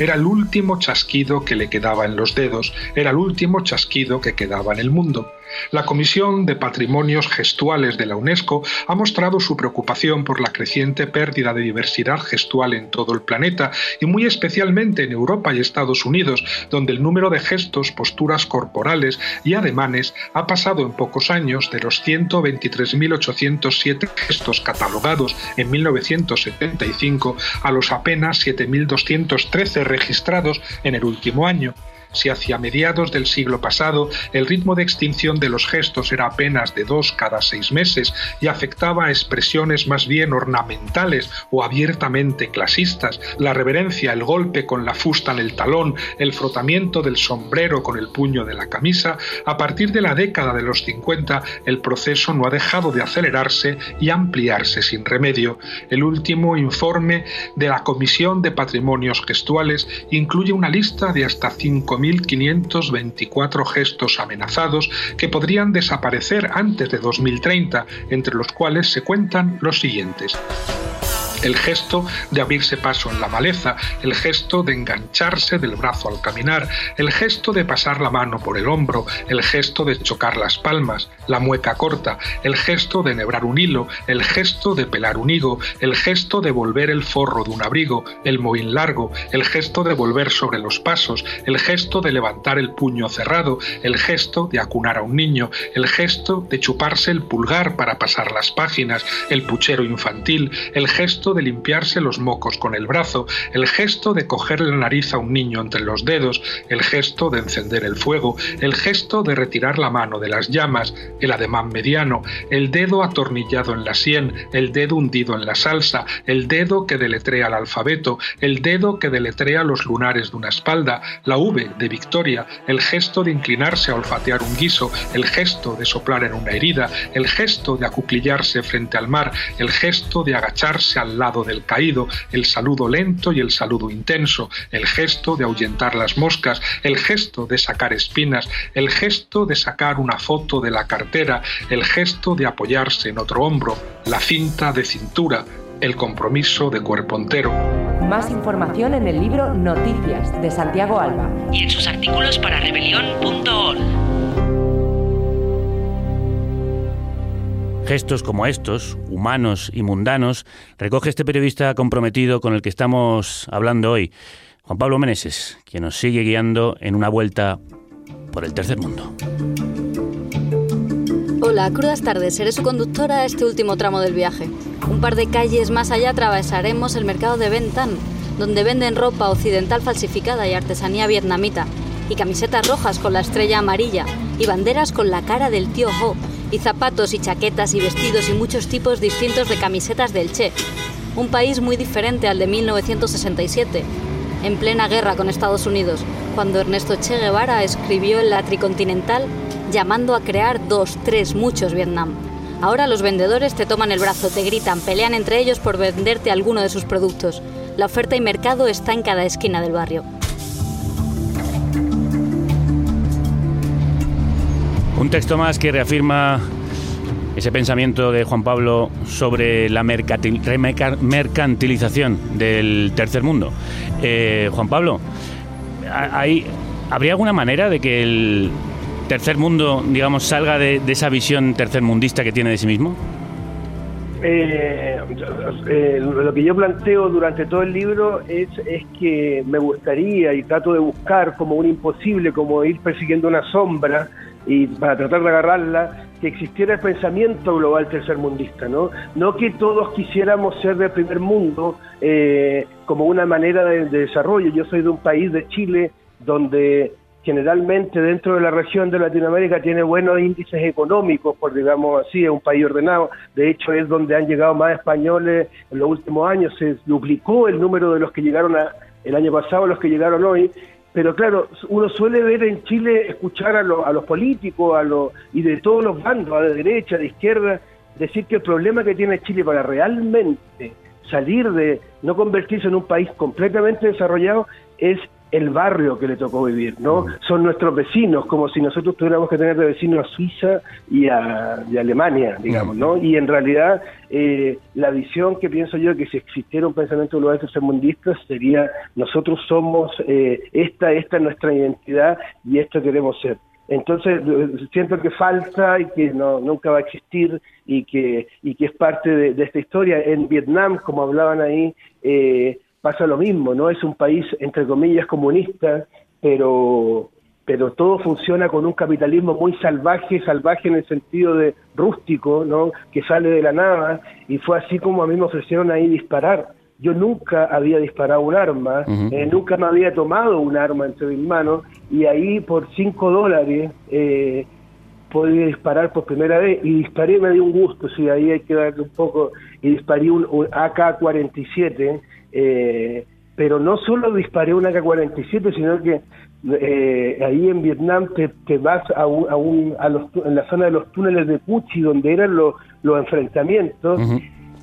Era el último chasquido que le quedaba en los dedos, era el último chasquido que quedaba en el mundo. La Comisión de Patrimonios Gestuales de la UNESCO ha mostrado su preocupación por la creciente pérdida de diversidad gestual en todo el planeta y muy especialmente en Europa y Estados Unidos, donde el número de gestos, posturas corporales y ademanes ha pasado en pocos años de los 123.807 gestos catalogados en 1975 a los apenas 7.213 registrados en el último año. Si hacia mediados del siglo pasado el ritmo de extinción de los gestos era apenas de dos cada seis meses y afectaba a expresiones más bien ornamentales o abiertamente clasistas, la reverencia, el golpe con la fusta en el talón, el frotamiento del sombrero con el puño de la camisa, a partir de la década de los 50 el proceso no ha dejado de acelerarse y ampliarse sin remedio. El último informe de la Comisión de Patrimonios Gestuales incluye una lista de hasta 5.524 gestos amenazados que podrían desaparecer antes de 2030, entre los cuales se cuentan los siguientes el gesto de abrirse paso en la maleza, el gesto de engancharse del brazo al caminar, el gesto de pasar la mano por el hombro, el gesto de chocar las palmas, la mueca corta, el gesto de enhebrar un hilo, el gesto de pelar un higo, el gesto de volver el forro de un abrigo, el mohín largo, el gesto de volver sobre los pasos, el gesto de levantar el puño cerrado, el gesto de acunar a un niño, el gesto de chuparse el pulgar para pasar las páginas, el puchero infantil, el gesto de limpiarse los mocos con el brazo, el gesto de coger la nariz a un niño entre los dedos, el gesto de encender el fuego, el gesto de retirar la mano de las llamas, el ademán mediano, el dedo atornillado en la sien, el dedo hundido en la salsa, el dedo que deletrea el alfabeto, el dedo que deletrea los lunares de una espalda, la V de victoria, el gesto de inclinarse a olfatear un guiso, el gesto de soplar en una herida, el gesto de acuclillarse frente al mar, el gesto de agacharse al lado del caído, el saludo lento y el saludo intenso, el gesto de ahuyentar las moscas, el gesto de sacar espinas, el gesto de sacar una foto de la cartera, el gesto de apoyarse en otro hombro, la cinta de cintura, el compromiso de cuerpo entero. Más información en el libro Noticias de Santiago Alba. Y en sus artículos para rebelión.org. Gestos como estos, humanos y mundanos, recoge este periodista comprometido con el que estamos hablando hoy, Juan Pablo Meneses, quien nos sigue guiando en una vuelta por el tercer mundo. Hola, crudas tardes. Seré su conductora a este último tramo del viaje. Un par de calles más allá atravesaremos el mercado de Bentan, donde venden ropa occidental falsificada y artesanía vietnamita, y camisetas rojas con la estrella amarilla, y banderas con la cara del tío Ho, y zapatos y chaquetas y vestidos y muchos tipos distintos de camisetas del Che. Un país muy diferente al de 1967, en plena guerra con Estados Unidos, cuando Ernesto Che Guevara escribió en la Tricontinental llamando a crear dos, tres, muchos Vietnam. Ahora los vendedores te toman el brazo, te gritan, pelean entre ellos por venderte alguno de sus productos. La oferta y mercado está en cada esquina del barrio. Un texto más que reafirma ese pensamiento de Juan Pablo sobre la mercantilización del tercer mundo. Eh, Juan Pablo, ¿ha- hay- ¿habría alguna manera de que el tercer mundo, digamos, salga de, esa visión tercermundista que tiene de sí mismo? Eh, eh, lo que yo planteo durante todo el libro es que me gustaría y trato de buscar como un imposible, como ir persiguiendo una sombra y para tratar de agarrarla, que existiera el pensamiento global tercermundista, ¿no? No que todos quisiéramos ser del primer mundo eh, como una manera de, de desarrollo. Yo soy de un país de Chile donde generalmente dentro de la región de Latinoamérica tiene buenos índices económicos, por digamos así, es un país ordenado. De hecho, es donde han llegado más españoles en los últimos años. Se duplicó el número de los que llegaron a- el año pasado los que llegaron hoy. Pero claro, uno suele ver en Chile, escuchar a, los- a los políticos a los, y de todos los bandos, de derecha, de izquierda, decir que el problema que tiene Chile para realmente salir de, no convertirse en un país completamente desarrollado, es el barrio que le tocó vivir, ¿no? Son nuestros vecinos, como si nosotros tuviéramos que tener de vecinos a Suiza y a, y a Alemania, digamos, ¿no? Y en realidad eh, la visión que pienso yo que si existiera un pensamiento global tercermundista sería nosotros somos eh, esta, esta es nuestra identidad y esto queremos ser. Entonces eh, siento que falta y que no, nunca va a existir y que, y que es parte de, de esta historia. En Vietnam, como hablaban ahí, eh, pasa lo mismo, ¿no? Es un país, entre comillas, comunista, pero, pero todo funciona con un capitalismo muy salvaje, salvaje en el sentido de rústico, ¿no? Que sale de la nada, y fue así como a mí me ofrecieron ahí disparar, yo nunca había disparado un arma, eh, nunca me había tomado un arma entre mis manos y ahí por 5 dólares eh, podía disparar por primera vez y disparé me dio un gusto, sí, ahí hay que darle un poco, y disparé un, un AK-47, eh, pero no solo disparé un AK-47, sino que eh, ahí en Vietnam te, te vas a, un, a, un, a los, en la zona de los túneles de Puchi, donde eran los, los enfrentamientos,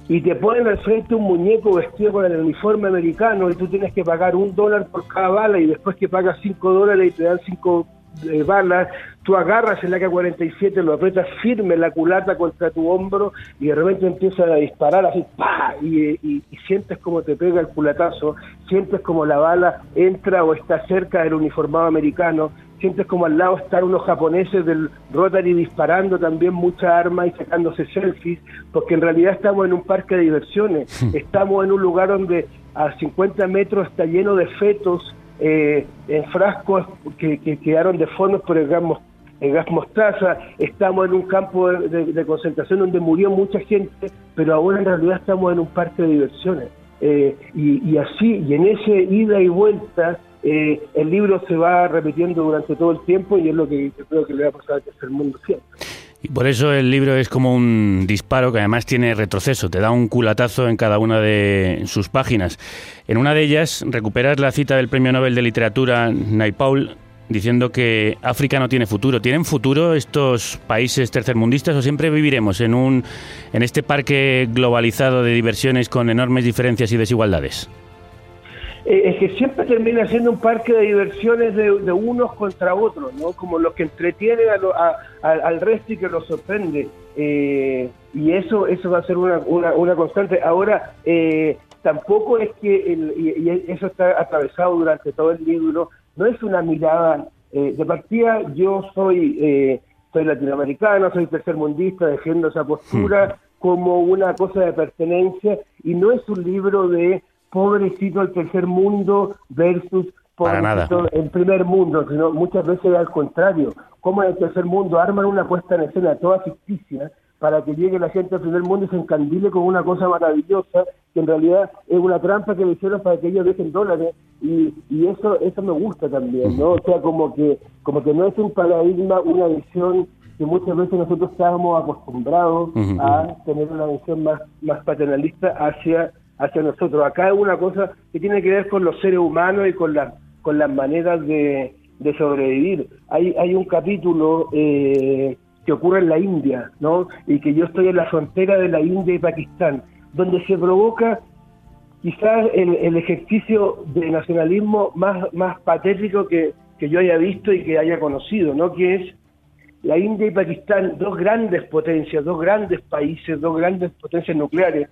y te ponen al frente un muñeco vestido con el uniforme americano y tú tienes que pagar un dólar por cada bala y después que pagas cinco dólares y te dan cinco eh, balas, tú agarras el AK-47, lo aprietas firme la culata contra tu hombro y de repente empiezas a disparar así, ¡pa! Y, y- y sientes como te pega el culatazo, sientes como la bala entra o está cerca del uniformado americano, sientes como al lado están unos japoneses del Rotary disparando también muchas armas y sacándose selfies, porque en realidad estamos en un parque de diversiones, estamos en un lugar donde a 50 metros está lleno de fetos eh, en frascos que, que quedaron deformes por el gas, el gas mostaza, estamos en un campo de concentración donde murió mucha gente, pero ahora en realidad estamos en un parque de diversiones. Eh, y, y así, y en ese ida y vuelta, eh, el libro se va repitiendo durante todo el tiempo y es lo que yo creo que le va a pasar al tercer mundo siempre. Y por eso el libro es como un disparo que además tiene retroceso, te da un culatazo en cada una de sus páginas. En una de ellas recuperas la cita del Premio Nobel de Literatura Naipaul diciendo que África no tiene futuro. ¿Tienen futuro estos países tercermundistas o siempre viviremos en un en este parque globalizado de diversiones con enormes diferencias y desigualdades? Eh, es que siempre termina siendo un parque de diversiones de, de unos contra otros, ¿no? Como los que entretienen a lo- a- al- al resto y que los sorprende. Eh, y eso eso va a ser una, una, una constante. Ahora, eh, tampoco es que, el- y, y eso está atravesado durante todo el libro, no es una mirada, eh, de partida yo soy, eh, soy latinoamericano, soy tercermundista, defiendo esa postura como una cosa de pertenencia y no es un libro de pobrecito el tercer mundo versus Para nada. pobrecito el primer mundo, sino muchas veces al contrario. Como en el tercer mundo arman una puesta en escena toda ficticia para que llegue la gente al primer mundo y se encandile con una cosa maravillosa que en realidad es una trampa que le hicieron para que ellos dejen dólares y, y eso eso me gusta también, ¿no? O sea, como que como que no es un paradigma, una visión que muchas veces nosotros estábamos acostumbrados a tener una visión más, más paternalista hacia, hacia nosotros. Acá es una cosa que tiene que ver con los seres humanos y con, las con las maneras de, de sobrevivir. Hay, hay un capítulo eh, que ocurre en la India, ¿no? Y que yo estoy en la frontera de la India y Pakistán, donde se provoca quizás el, el ejercicio de nacionalismo más, más patético que, que yo haya visto y que haya conocido, ¿no? Que es la India y Pakistán, dos grandes potencias, dos grandes países, dos grandes potencias nucleares,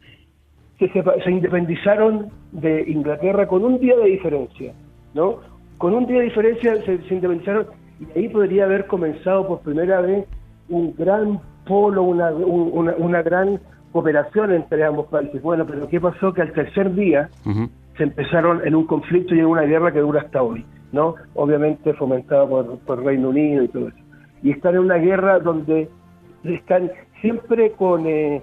que se, se independizaron de Inglaterra con un día de diferencia, ¿no? Con un día de diferencia se, se independizaron y ahí podría haber comenzado por primera vez un gran polo, una, un- una, una gran cooperación entre ambos países. Bueno, pero ¿qué pasó? Que al tercer día se empezaron en un conflicto y en una guerra que dura hasta hoy, ¿no? Obviamente fomentada por, por Reino Unido y todo eso. Y están en una guerra donde están siempre con... eh,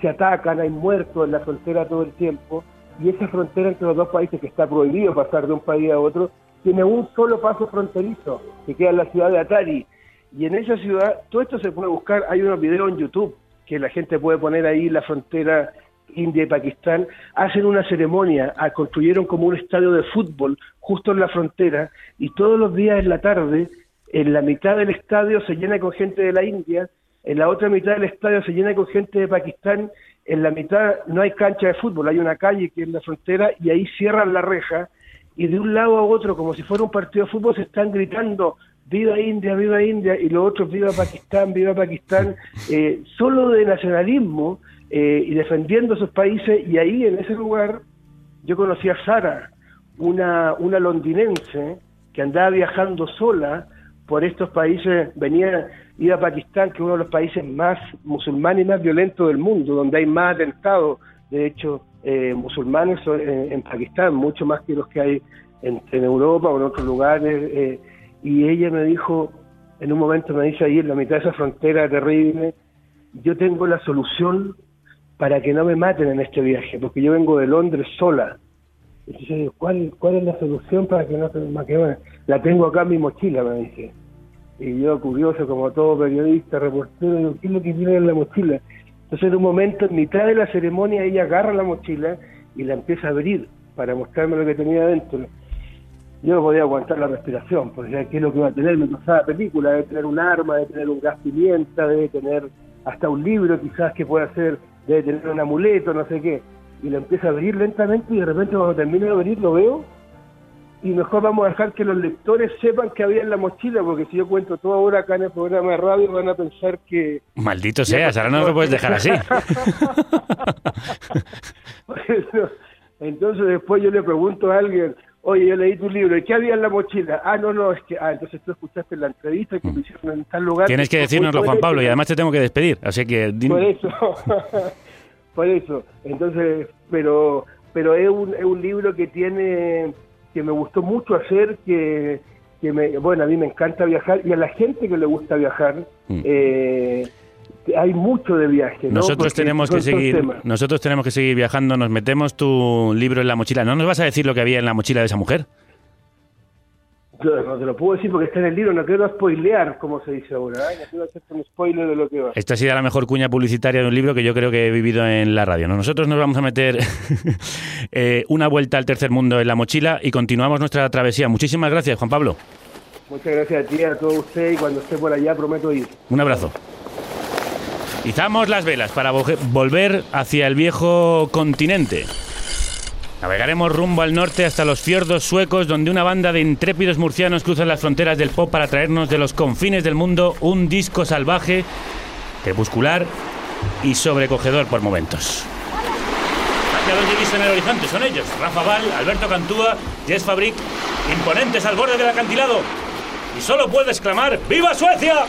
se atacan, hay muertos en la frontera todo el tiempo, y esa frontera entre los dos países, que está prohibido pasar de un país a otro, tiene un solo paso fronterizo, que queda en la ciudad de Atari. Y en esa ciudad, todo esto se puede buscar, hay unos videos en YouTube, que la gente puede poner ahí la frontera India y Pakistán, hacen una ceremonia, ah, construyeron como un estadio de fútbol justo en la frontera, y todos los días en la tarde, en la mitad del estadio se llena con gente de la India, en la otra mitad del estadio se llena con gente de Pakistán, en la mitad no hay cancha de fútbol, hay una calle que es la frontera y ahí cierran la reja. Y de un lado a otro, como si fuera un partido de fútbol, se están gritando viva India, viva India y los otros viva Pakistán, viva Pakistán, eh, solo de nacionalismo eh, y defendiendo sus países. Y ahí en ese lugar yo conocí a Sara, una, una londinense que andaba viajando sola por estos países, venía, iba a Pakistán, que es uno de los países más musulmanes y más violentos del mundo, donde hay más atentados, de hecho, eh, musulmanes son en, Pakistán, mucho más que los que hay en, Europa o en otros lugares. eh, y ella me dijo, en un momento me dice ahí en la mitad de esa frontera terrible, yo tengo la solución para que no me maten en este viaje, porque yo vengo de Londres sola. Entonces, ¿cuál, cuál es la solución para que no se me maten? La tengo acá en mi mochila, me dice. Y yo, curioso, como todo periodista, reportero, digo, ¿qué es lo que tiene en la mochila? Entonces, en un momento, en mitad de la ceremonia, ella agarra la mochila y la empieza a abrir para mostrarme lo que tenía dentro. Yo no podía aguantar la respiración, porque ¿qué es lo que va a tener? Me pasaba película, debe tener un arma, debe tener un gas pimienta, debe tener hasta un libro quizás que pueda ser, debe tener un amuleto, no sé qué. Y lo empieza a abrir lentamente y de repente cuando termina de abrir lo veo y mejor vamos a dejar que los lectores sepan que había en la mochila, porque si yo cuento todo ahora acá en el programa de radio van a pensar que... Maldito seas, ahora no lo puedes dejar así. Bueno, entonces después yo le pregunto a alguien, oye, yo leí tu libro, ¿y qué había en la mochila? Ah, no, no, es que, ah, entonces tú escuchaste la entrevista que me hicieron en tal lugar. Tienes que decírnoslo, Juan Pablo, y además te tengo que despedir. Así que... din- Por eso, por eso. Entonces, pero, pero es un, es un libro que tiene, que me gustó mucho hacer, que, que me, bueno, a mí me encanta viajar y a la gente que le gusta viajar, eh, hay mucho de viaje. ¿no? Nosotros Porque tenemos que seguir, temas. nosotros tenemos que seguir viajando. Nos metemos tu libro en la mochila. ¿No nos vas a decir lo que había en la mochila de esa mujer? No te lo puedo decir porque está en el libro, no quiero spoilear, como se dice ahora, ¿eh? no quiero hacerte un spoiler de lo que va. Esta ha sido la mejor cuña publicitaria de un libro que yo creo que he vivido en la radio. ¿no? Nosotros nos vamos a meter eh, una vuelta al tercer mundo en la mochila y continuamos nuestra travesía. Muchísimas gracias, Juan Pablo. Muchas gracias a ti, a todos ustedes y cuando esté por allá prometo ir. Un abrazo. Izamos las velas para vo- volver hacia el viejo continente. Navegaremos rumbo al norte hasta los fiordos suecos, donde una banda de intrépidos murcianos cruzan las fronteras del pop para traernos de los confines del mundo un disco salvaje, crepuscular y sobrecogedor por momentos. Hacia los divisan en el horizonte son ellos, Rafa Val, Alberto Cantúa, Jess Fabric, imponentes al borde del acantilado. Y solo puedo exclamar ¡Viva Suecia!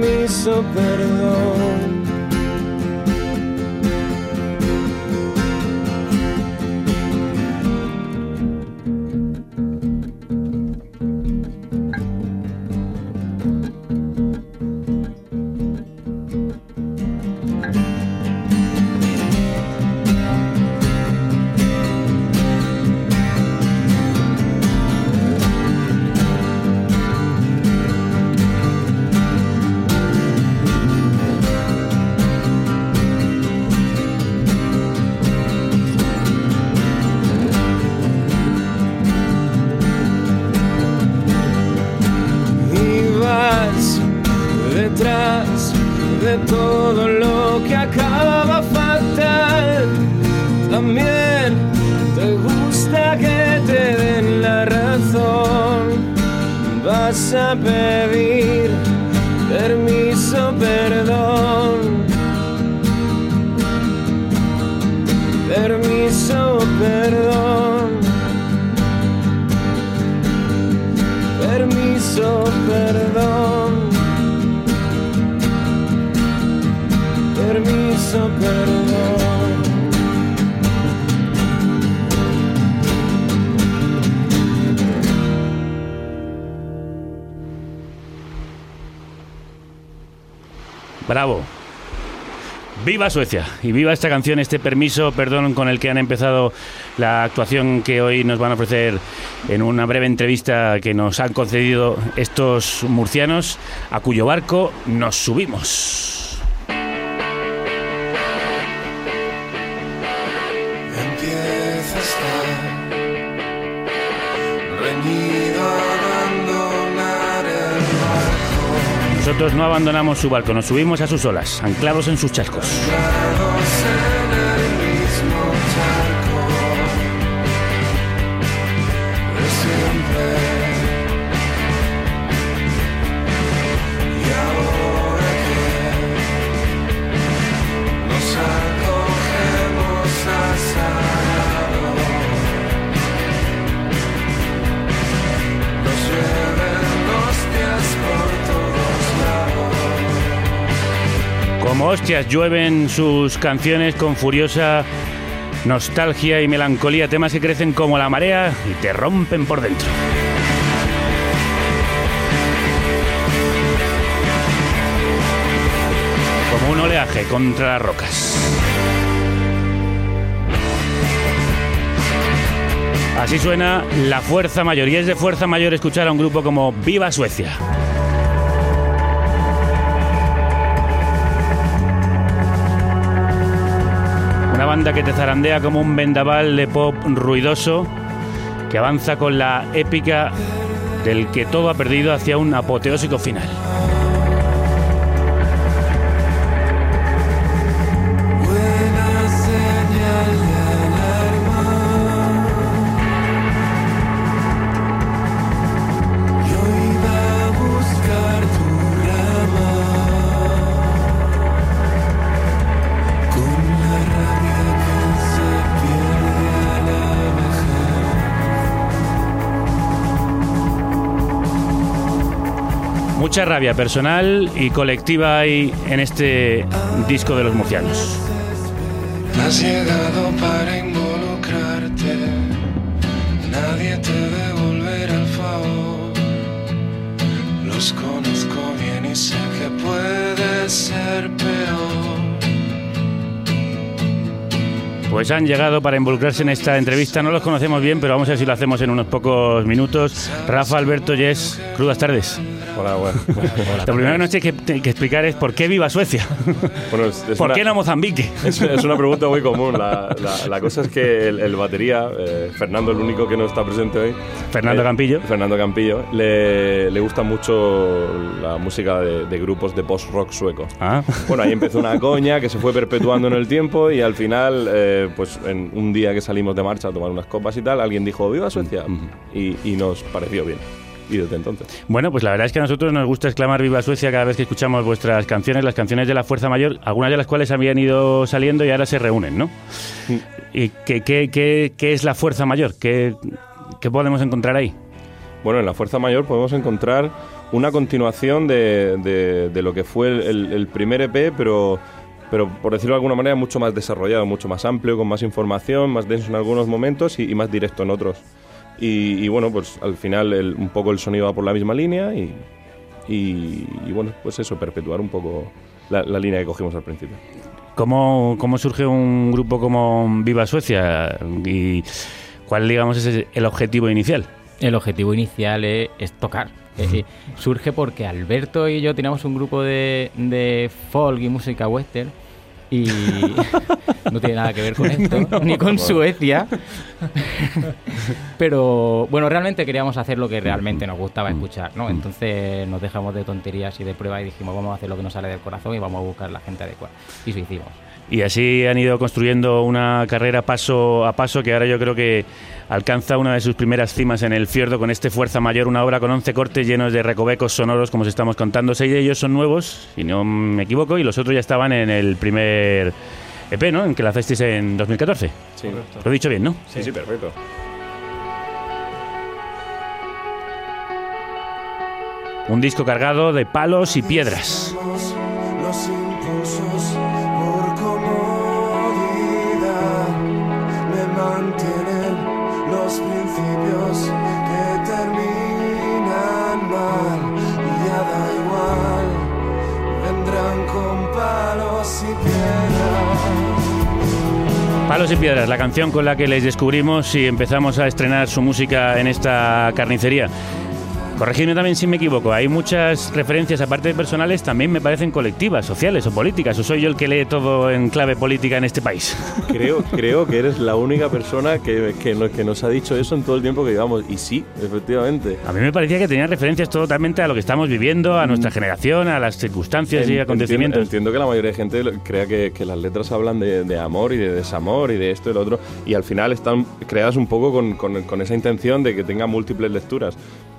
Permiso, perdón. Y viva esta canción, este permiso, perdón, con el que han empezado la actuación que hoy nos van a ofrecer en una breve entrevista que nos han concedido estos murcianos, a cuyo barco nos subimos. Nosotros no abandonamos su barco, nos subimos a sus olas, anclados en sus chascos. Hostias llueven sus canciones con furiosa nostalgia y melancolía, temas que crecen como la marea y te rompen por dentro. Como un oleaje contra las rocas. Así suena la fuerza mayor y es de fuerza mayor escuchar a un grupo como Viva Suecia. Una banda que te zarandea como un vendaval de pop ruidoso que avanza con la épica del que todo ha perdido hacia un apoteósico final. Mucha rabia personal y colectiva hay en este disco de los murcianos. Has llegado para involucrarte, nadie te devolverá el favor. Los conozco bien y sé que puede ser peor. Pues han llegado para involucrarse en esta entrevista. No los conocemos bien, pero vamos a ver si lo hacemos en unos pocos minutos. Rafa, Alberto, Jess, crudas tardes. Hola, bueno. Lo primero que nos hay que, que explicar es por qué viva Suecia. Bueno, es- es ¿Por una- qué no Mozambique? Es, es una pregunta muy común. La, la- la cosa es que el, el batería, eh, Fernando, el único que no está presente hoy. Fernando eh, Campillo. Fernando Campillo. Le, le gusta mucho la música de, de grupos de post-rock sueco. Ah. Bueno, ahí empezó una coña que se fue perpetuando en el tiempo y al final, eh, pues en un día que salimos de marcha a tomar unas copas y tal, alguien dijo, ¡Viva Suecia! y, y nos pareció bien. Y desde entonces. Bueno, pues la verdad es que a nosotros nos gusta exclamar Viva Suecia cada vez que escuchamos vuestras canciones, las canciones de la Fuerza Mayor, algunas de las cuales habían ido saliendo y ahora se reúnen, ¿no? ¿Y qué, qué- qué- qué es la Fuerza Mayor? ¿Qué, qué podemos encontrar ahí? Bueno, en la Fuerza Mayor podemos encontrar una continuación de, de- de lo que fue el, el- el primer EP, pero, pero por decirlo de alguna manera mucho más desarrollado, mucho más amplio, con más información, más denso en algunos momentos y, y más directo en otros. Y, y bueno, pues al final el- un poco el sonido va por la misma línea y, y- y bueno, pues eso, perpetuar un poco la, la línea que cogimos al principio. ¿Cómo, ¿Cómo surge un grupo como Viva Suecia? ¿Y cuál, digamos, es el objetivo inicial? El objetivo inicial es, es tocar. Eh, eh, surge porque Alberto y yo teníamos un grupo de, de folk y música western Y no tiene nada que ver con esto, ni con Suecia. Pero bueno, realmente queríamos hacer lo que realmente nos gustaba escuchar, ¿no? Entonces nos dejamos de tonterías y de pruebas y dijimos, vamos a hacer lo que nos sale del corazón y vamos a buscar la gente adecuada. Y eso hicimos. Y así han ido construyendo una carrera paso a paso que ahora yo creo que alcanza una de sus primeras cimas en el fiordo con este Fuerza Mayor, una obra con 11 cortes llenos de recovecos sonoros, como os estamos contando. Seis de ellos son nuevos, si no me equivoco, y los otros ya estaban en el primer EP, ¿no? En que lanzasteis en 2014. Sí, Lo he dicho bien, ¿no? Sí, sí, perfecto. Un disco cargado de palos y piedras. Los impulsos mantienen los principios que terminan mal y ya da igual, vendrán con palos y piedras. Palos y Piedras, la canción con la que les descubrimos y empezamos a estrenar su música en esta carnicería. Corregidme también si me equivoco, hay muchas referencias, aparte de personales, también me parecen colectivas, sociales o políticas, o soy yo el que lee todo en clave política en este país. Creo, creo que eres la única persona que, que, nos, que nos ha dicho eso en todo el tiempo que llevamos. Y sí, efectivamente. A mí me parecía que tenía referencias totalmente a lo que estamos viviendo, a nuestra generación, a las circunstancias y En- acontecimientos. Entiendo, entiendo que la mayoría de gente crea que, que las letras hablan de, de amor y de desamor y de esto y lo otro, y al final están creadas un poco con, con- con esa intención de que tenga múltiples lecturas.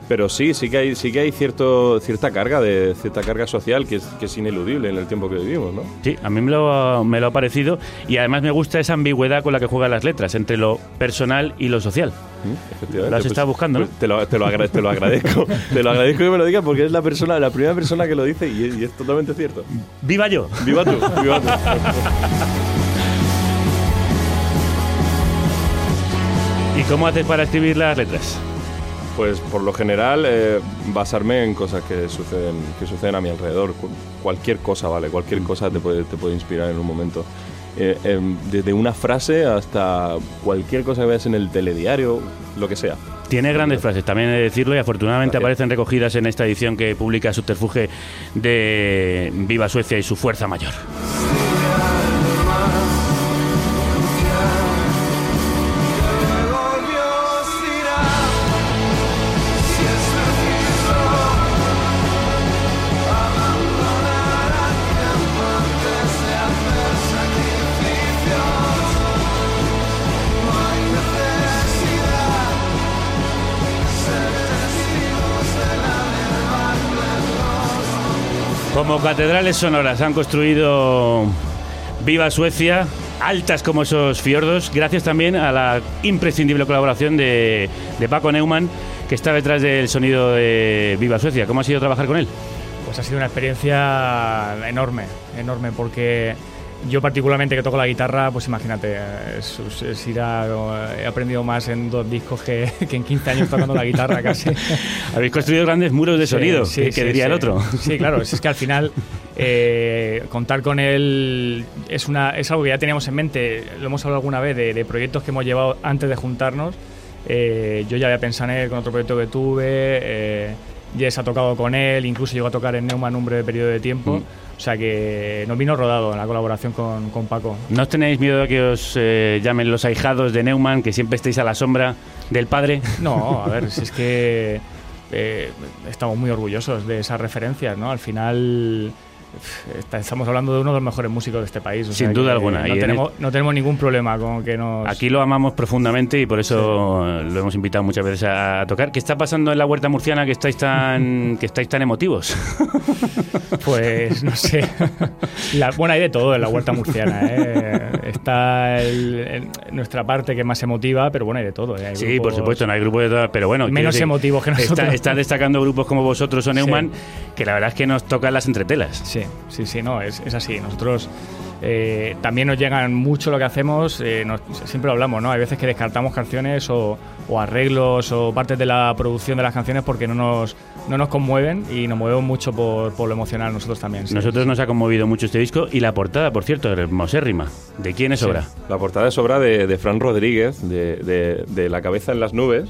Pero sí, sí que hay, sí que hay cierto, cierta carga de cierta carga social que es, que es ineludible en el tiempo que vivimos, ¿no? Sí, a mí me lo, me lo ha parecido y además me gusta esa ambigüedad con la que juegan las letras, entre lo personal y lo social. Efectivamente, Lo has pues- estado buscando, ¿no? pues te, lo, te, lo te lo agradezco. te lo agradezco que me lo digas porque es la persona, la primera persona que lo dice y es, y es totalmente cierto. ¡Viva yo! ¡Viva tú! ¡Viva tú! ¿Y cómo haces para escribir las letras? Pues por lo general eh, basarme en cosas que suceden, que suceden a mi alrededor. Cu- Cualquier cosa, ¿vale? Cualquier cosa te puede, te puede inspirar en un momento. Eh, em, desde una frase hasta cualquier cosa que veas en el telediario, lo que sea. Tiene grandes frases, también he de decirlo, y afortunadamente aparecen recogidas en esta edición que publica Subterfuge de Viva Suecia y su fuerza mayor. Como catedrales sonoras han construido Viva Suecia, altas como esos fiordos, gracias también a la imprescindible colaboración de, de Paco Neumann, que está detrás del sonido de Viva Suecia. ¿Cómo ha sido trabajar con él? Pues ha sido una experiencia enorme, enorme, porque yo particularmente que toco la guitarra, pues imagínate, es, es ir a- he aprendido más en dos discos que, que en 15 años tocando la guitarra casi. Habéis construido grandes muros de Sí, sonido, sí, que, sí, diría el otro. Sí, claro, es que al final eh, contar con él es, una, es algo que ya teníamos en mente, lo hemos hablado alguna vez, de, de proyectos que hemos llevado antes de juntarnos. Eh, yo ya había pensado en él con otro proyecto que tuve, eh, Jess ha tocado con él, incluso llegó a tocar en Neumann un breve periodo de tiempo. Mm. O sea que nos vino rodado en la colaboración con, con Paco. ¿No os tenéis miedo a que os eh, llamen los ahijados de Neumann, que siempre estéis a la sombra del padre? No, a ver, si es que eh, estamos muy orgullosos de esas referencias, ¿no? Al final estamos hablando de uno de los mejores músicos de este país. o Sin sea duda alguna, No tenemos, no tenemos ningún problema con que nos... Aquí lo amamos profundamente y por eso lo hemos invitado muchas veces a, tocar. ¿Qué está pasando en la huerta murciana que estáis tan, que estáis tan emotivos? Pues no sé. La, bueno, hay de todo en la huerta murciana. ¿eh? Está el- el- nuestra parte que es más emotiva, pero bueno, hay de todo. ¿eh? Hay Sí, por supuesto, no hay grupos de todas, pero bueno. Menos decir, emotivos que nosotros. Está, está destacando grupos como vosotros o Neumann, que la verdad es que nos tocan las entretelas. Sí, sí, sí, no, es, es así. Nosotros eh, también nos llegan mucho lo que hacemos, eh, nos- siempre lo hablamos, ¿no? Hay veces que descartamos canciones o, o arreglos o partes de la producción de las canciones porque no nos, no nos conmueven y nos movemos mucho por, por lo emocional nosotros también. sí. Nosotros nos ha conmovido mucho este disco y la portada, por cierto, hermosérrima. ¿De quién es Sí. obra? La portada es obra de, de Fran Rodríguez, de, de- de La cabeza en las nubes.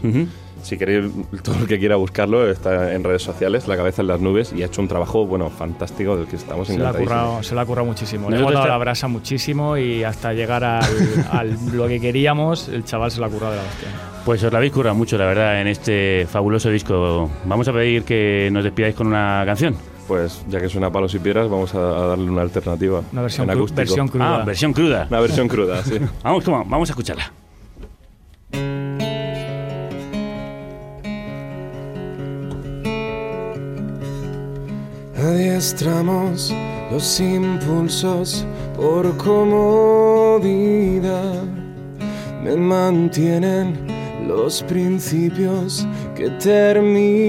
Si queréis, todo el que quiera buscarlo está en redes sociales, La cabeza en las nubes, y ha hecho un trabajo, bueno, fantástico del que estamos encantadísimos. se le ha currado muchísimo. Le hemos dado la brasa muchísimo y hasta llegar al, al- lo que queríamos, el chaval se lo ha currado de la hostia. Pues os la habéis currado mucho, la verdad, en este fabuloso disco. Vamos a pedir que nos despidáis con una canción. Pues ya que suena a palos y piedras, vamos a, a darle una alternativa. Una versión en cru- acústico. versión cruda. Ah, versión cruda. Una versión cruda, sí. Vamos, ¿cómo? vamos a escucharla. Adiestramos los impulsos por comodidad. Me mantienen los principios que terminan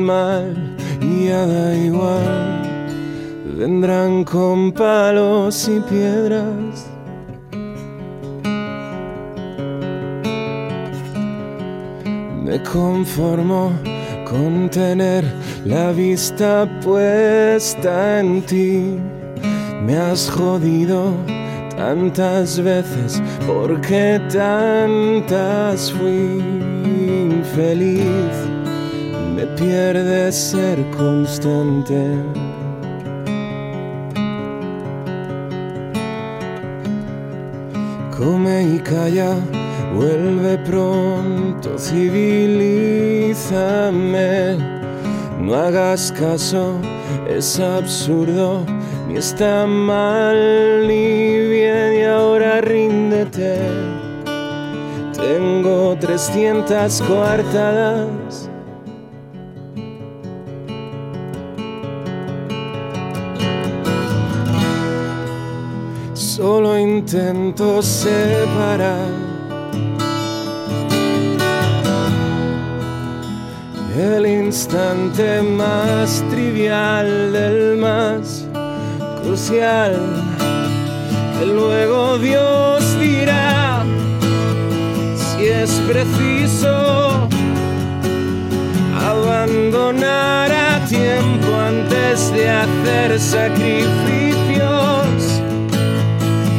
mal. Y ya da igual, vendrán con palos y piedras. Me conformo con tener la vista puesta en ti. Me has jodido tantas veces porque tantas fui infeliz. Me pierde ser constante. Come y calla, vuelve pronto, civilízame. No hagas caso, es absurdo, ni está mal ni bien y ahora ríndete. Tengo 300 coartadas. Solo intento separar el instante más trivial del más crucial que luego Dios dirá si es preciso abandonar a tiempo antes de hacer sacrificios.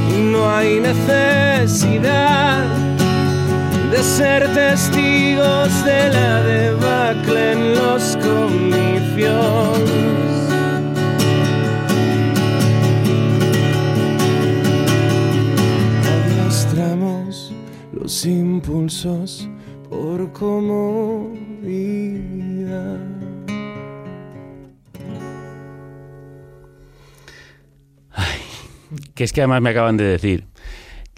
Y no hay necesidad ser testigos de la debacle en los comicios. Adiestramos los impulsos por comodidad. Que es que además me acaban de decir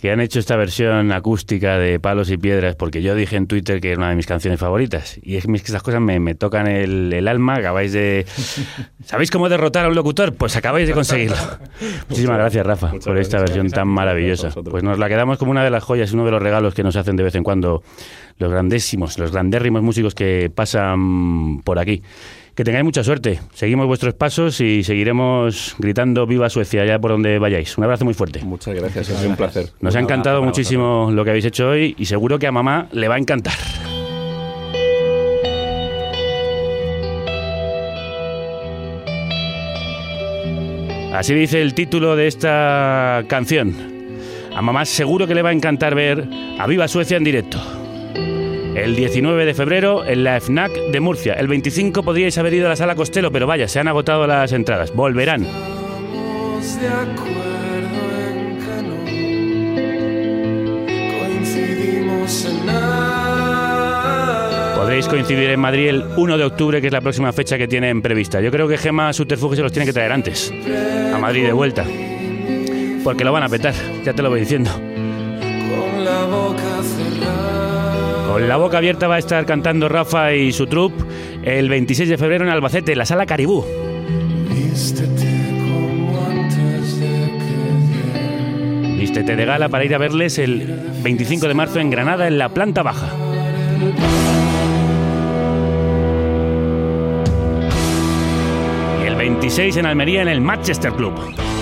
que han hecho esta versión acústica de Palos y Piedras porque yo dije en Twitter que era una de mis canciones favoritas. Y es que estas cosas me, me tocan el, el alma. Acabáis de... ¿Sabéis cómo derrotar a un locutor? Pues acabáis de conseguirlo. Muchísimas gracias, Rafa, muchas por esta gracias. versión tan maravillosa. Pues nos la quedamos como una de las joyas, uno de los regalos que nos hacen de vez en cuando los grandísimos, los grandérrimos músicos que pasan por aquí. Que tengáis mucha suerte. Seguimos vuestros pasos y seguiremos gritando Viva Suecia allá por donde vayáis. Un abrazo muy fuerte. Muchas gracias, ha sido un placer. Nos ha encantado muchísimo lo que habéis hecho hoy y seguro que a mamá le va a encantar. Así dice el título de esta canción. A mamá seguro que le va a encantar ver a Viva Suecia en directo. El 19 de febrero en la FNAC de Murcia. El 25 podríais haber ido a la sala Costello, pero vaya, se han agotado las entradas. Volverán. Podréis coincidir en Madrid el 1 de octubre, que es la próxima fecha que tienen prevista. Yo creo que Gema Subterfuge se los tiene que traer antes, a Madrid de vuelta. Porque lo van a petar, ya te lo voy diciendo. Con la boca cerrada. Con la boca abierta va a estar cantando Rafa y su troupe el 26 de febrero en Albacete, la sala Caribú. Vístete de gala para ir a verles el 25 de marzo en Granada, en la planta baja. Y el 26 en Almería, en el Manchester Club.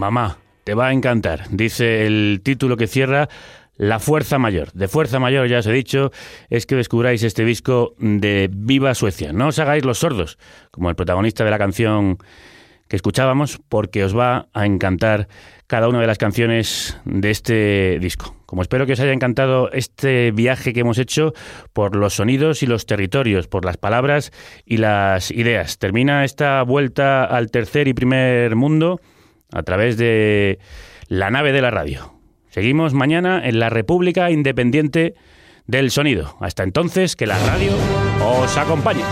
Mamá, te va a encantar, dice el título que cierra La Fuerza Mayor. De Fuerza Mayor, ya os he dicho, es que descubráis este disco de Viva Suecia. No os hagáis los sordos, como el protagonista de la canción que escuchábamos, porque os va a encantar cada una de las canciones de este disco. Como espero que os haya encantado este viaje que hemos hecho por los sonidos y los territorios, por las palabras y las ideas. Termina esta vuelta al tercer y primer mundo a través de la nave de la radio. Seguimos mañana en la República Independiente del Sonido. Hasta entonces, que la radio os acompañe.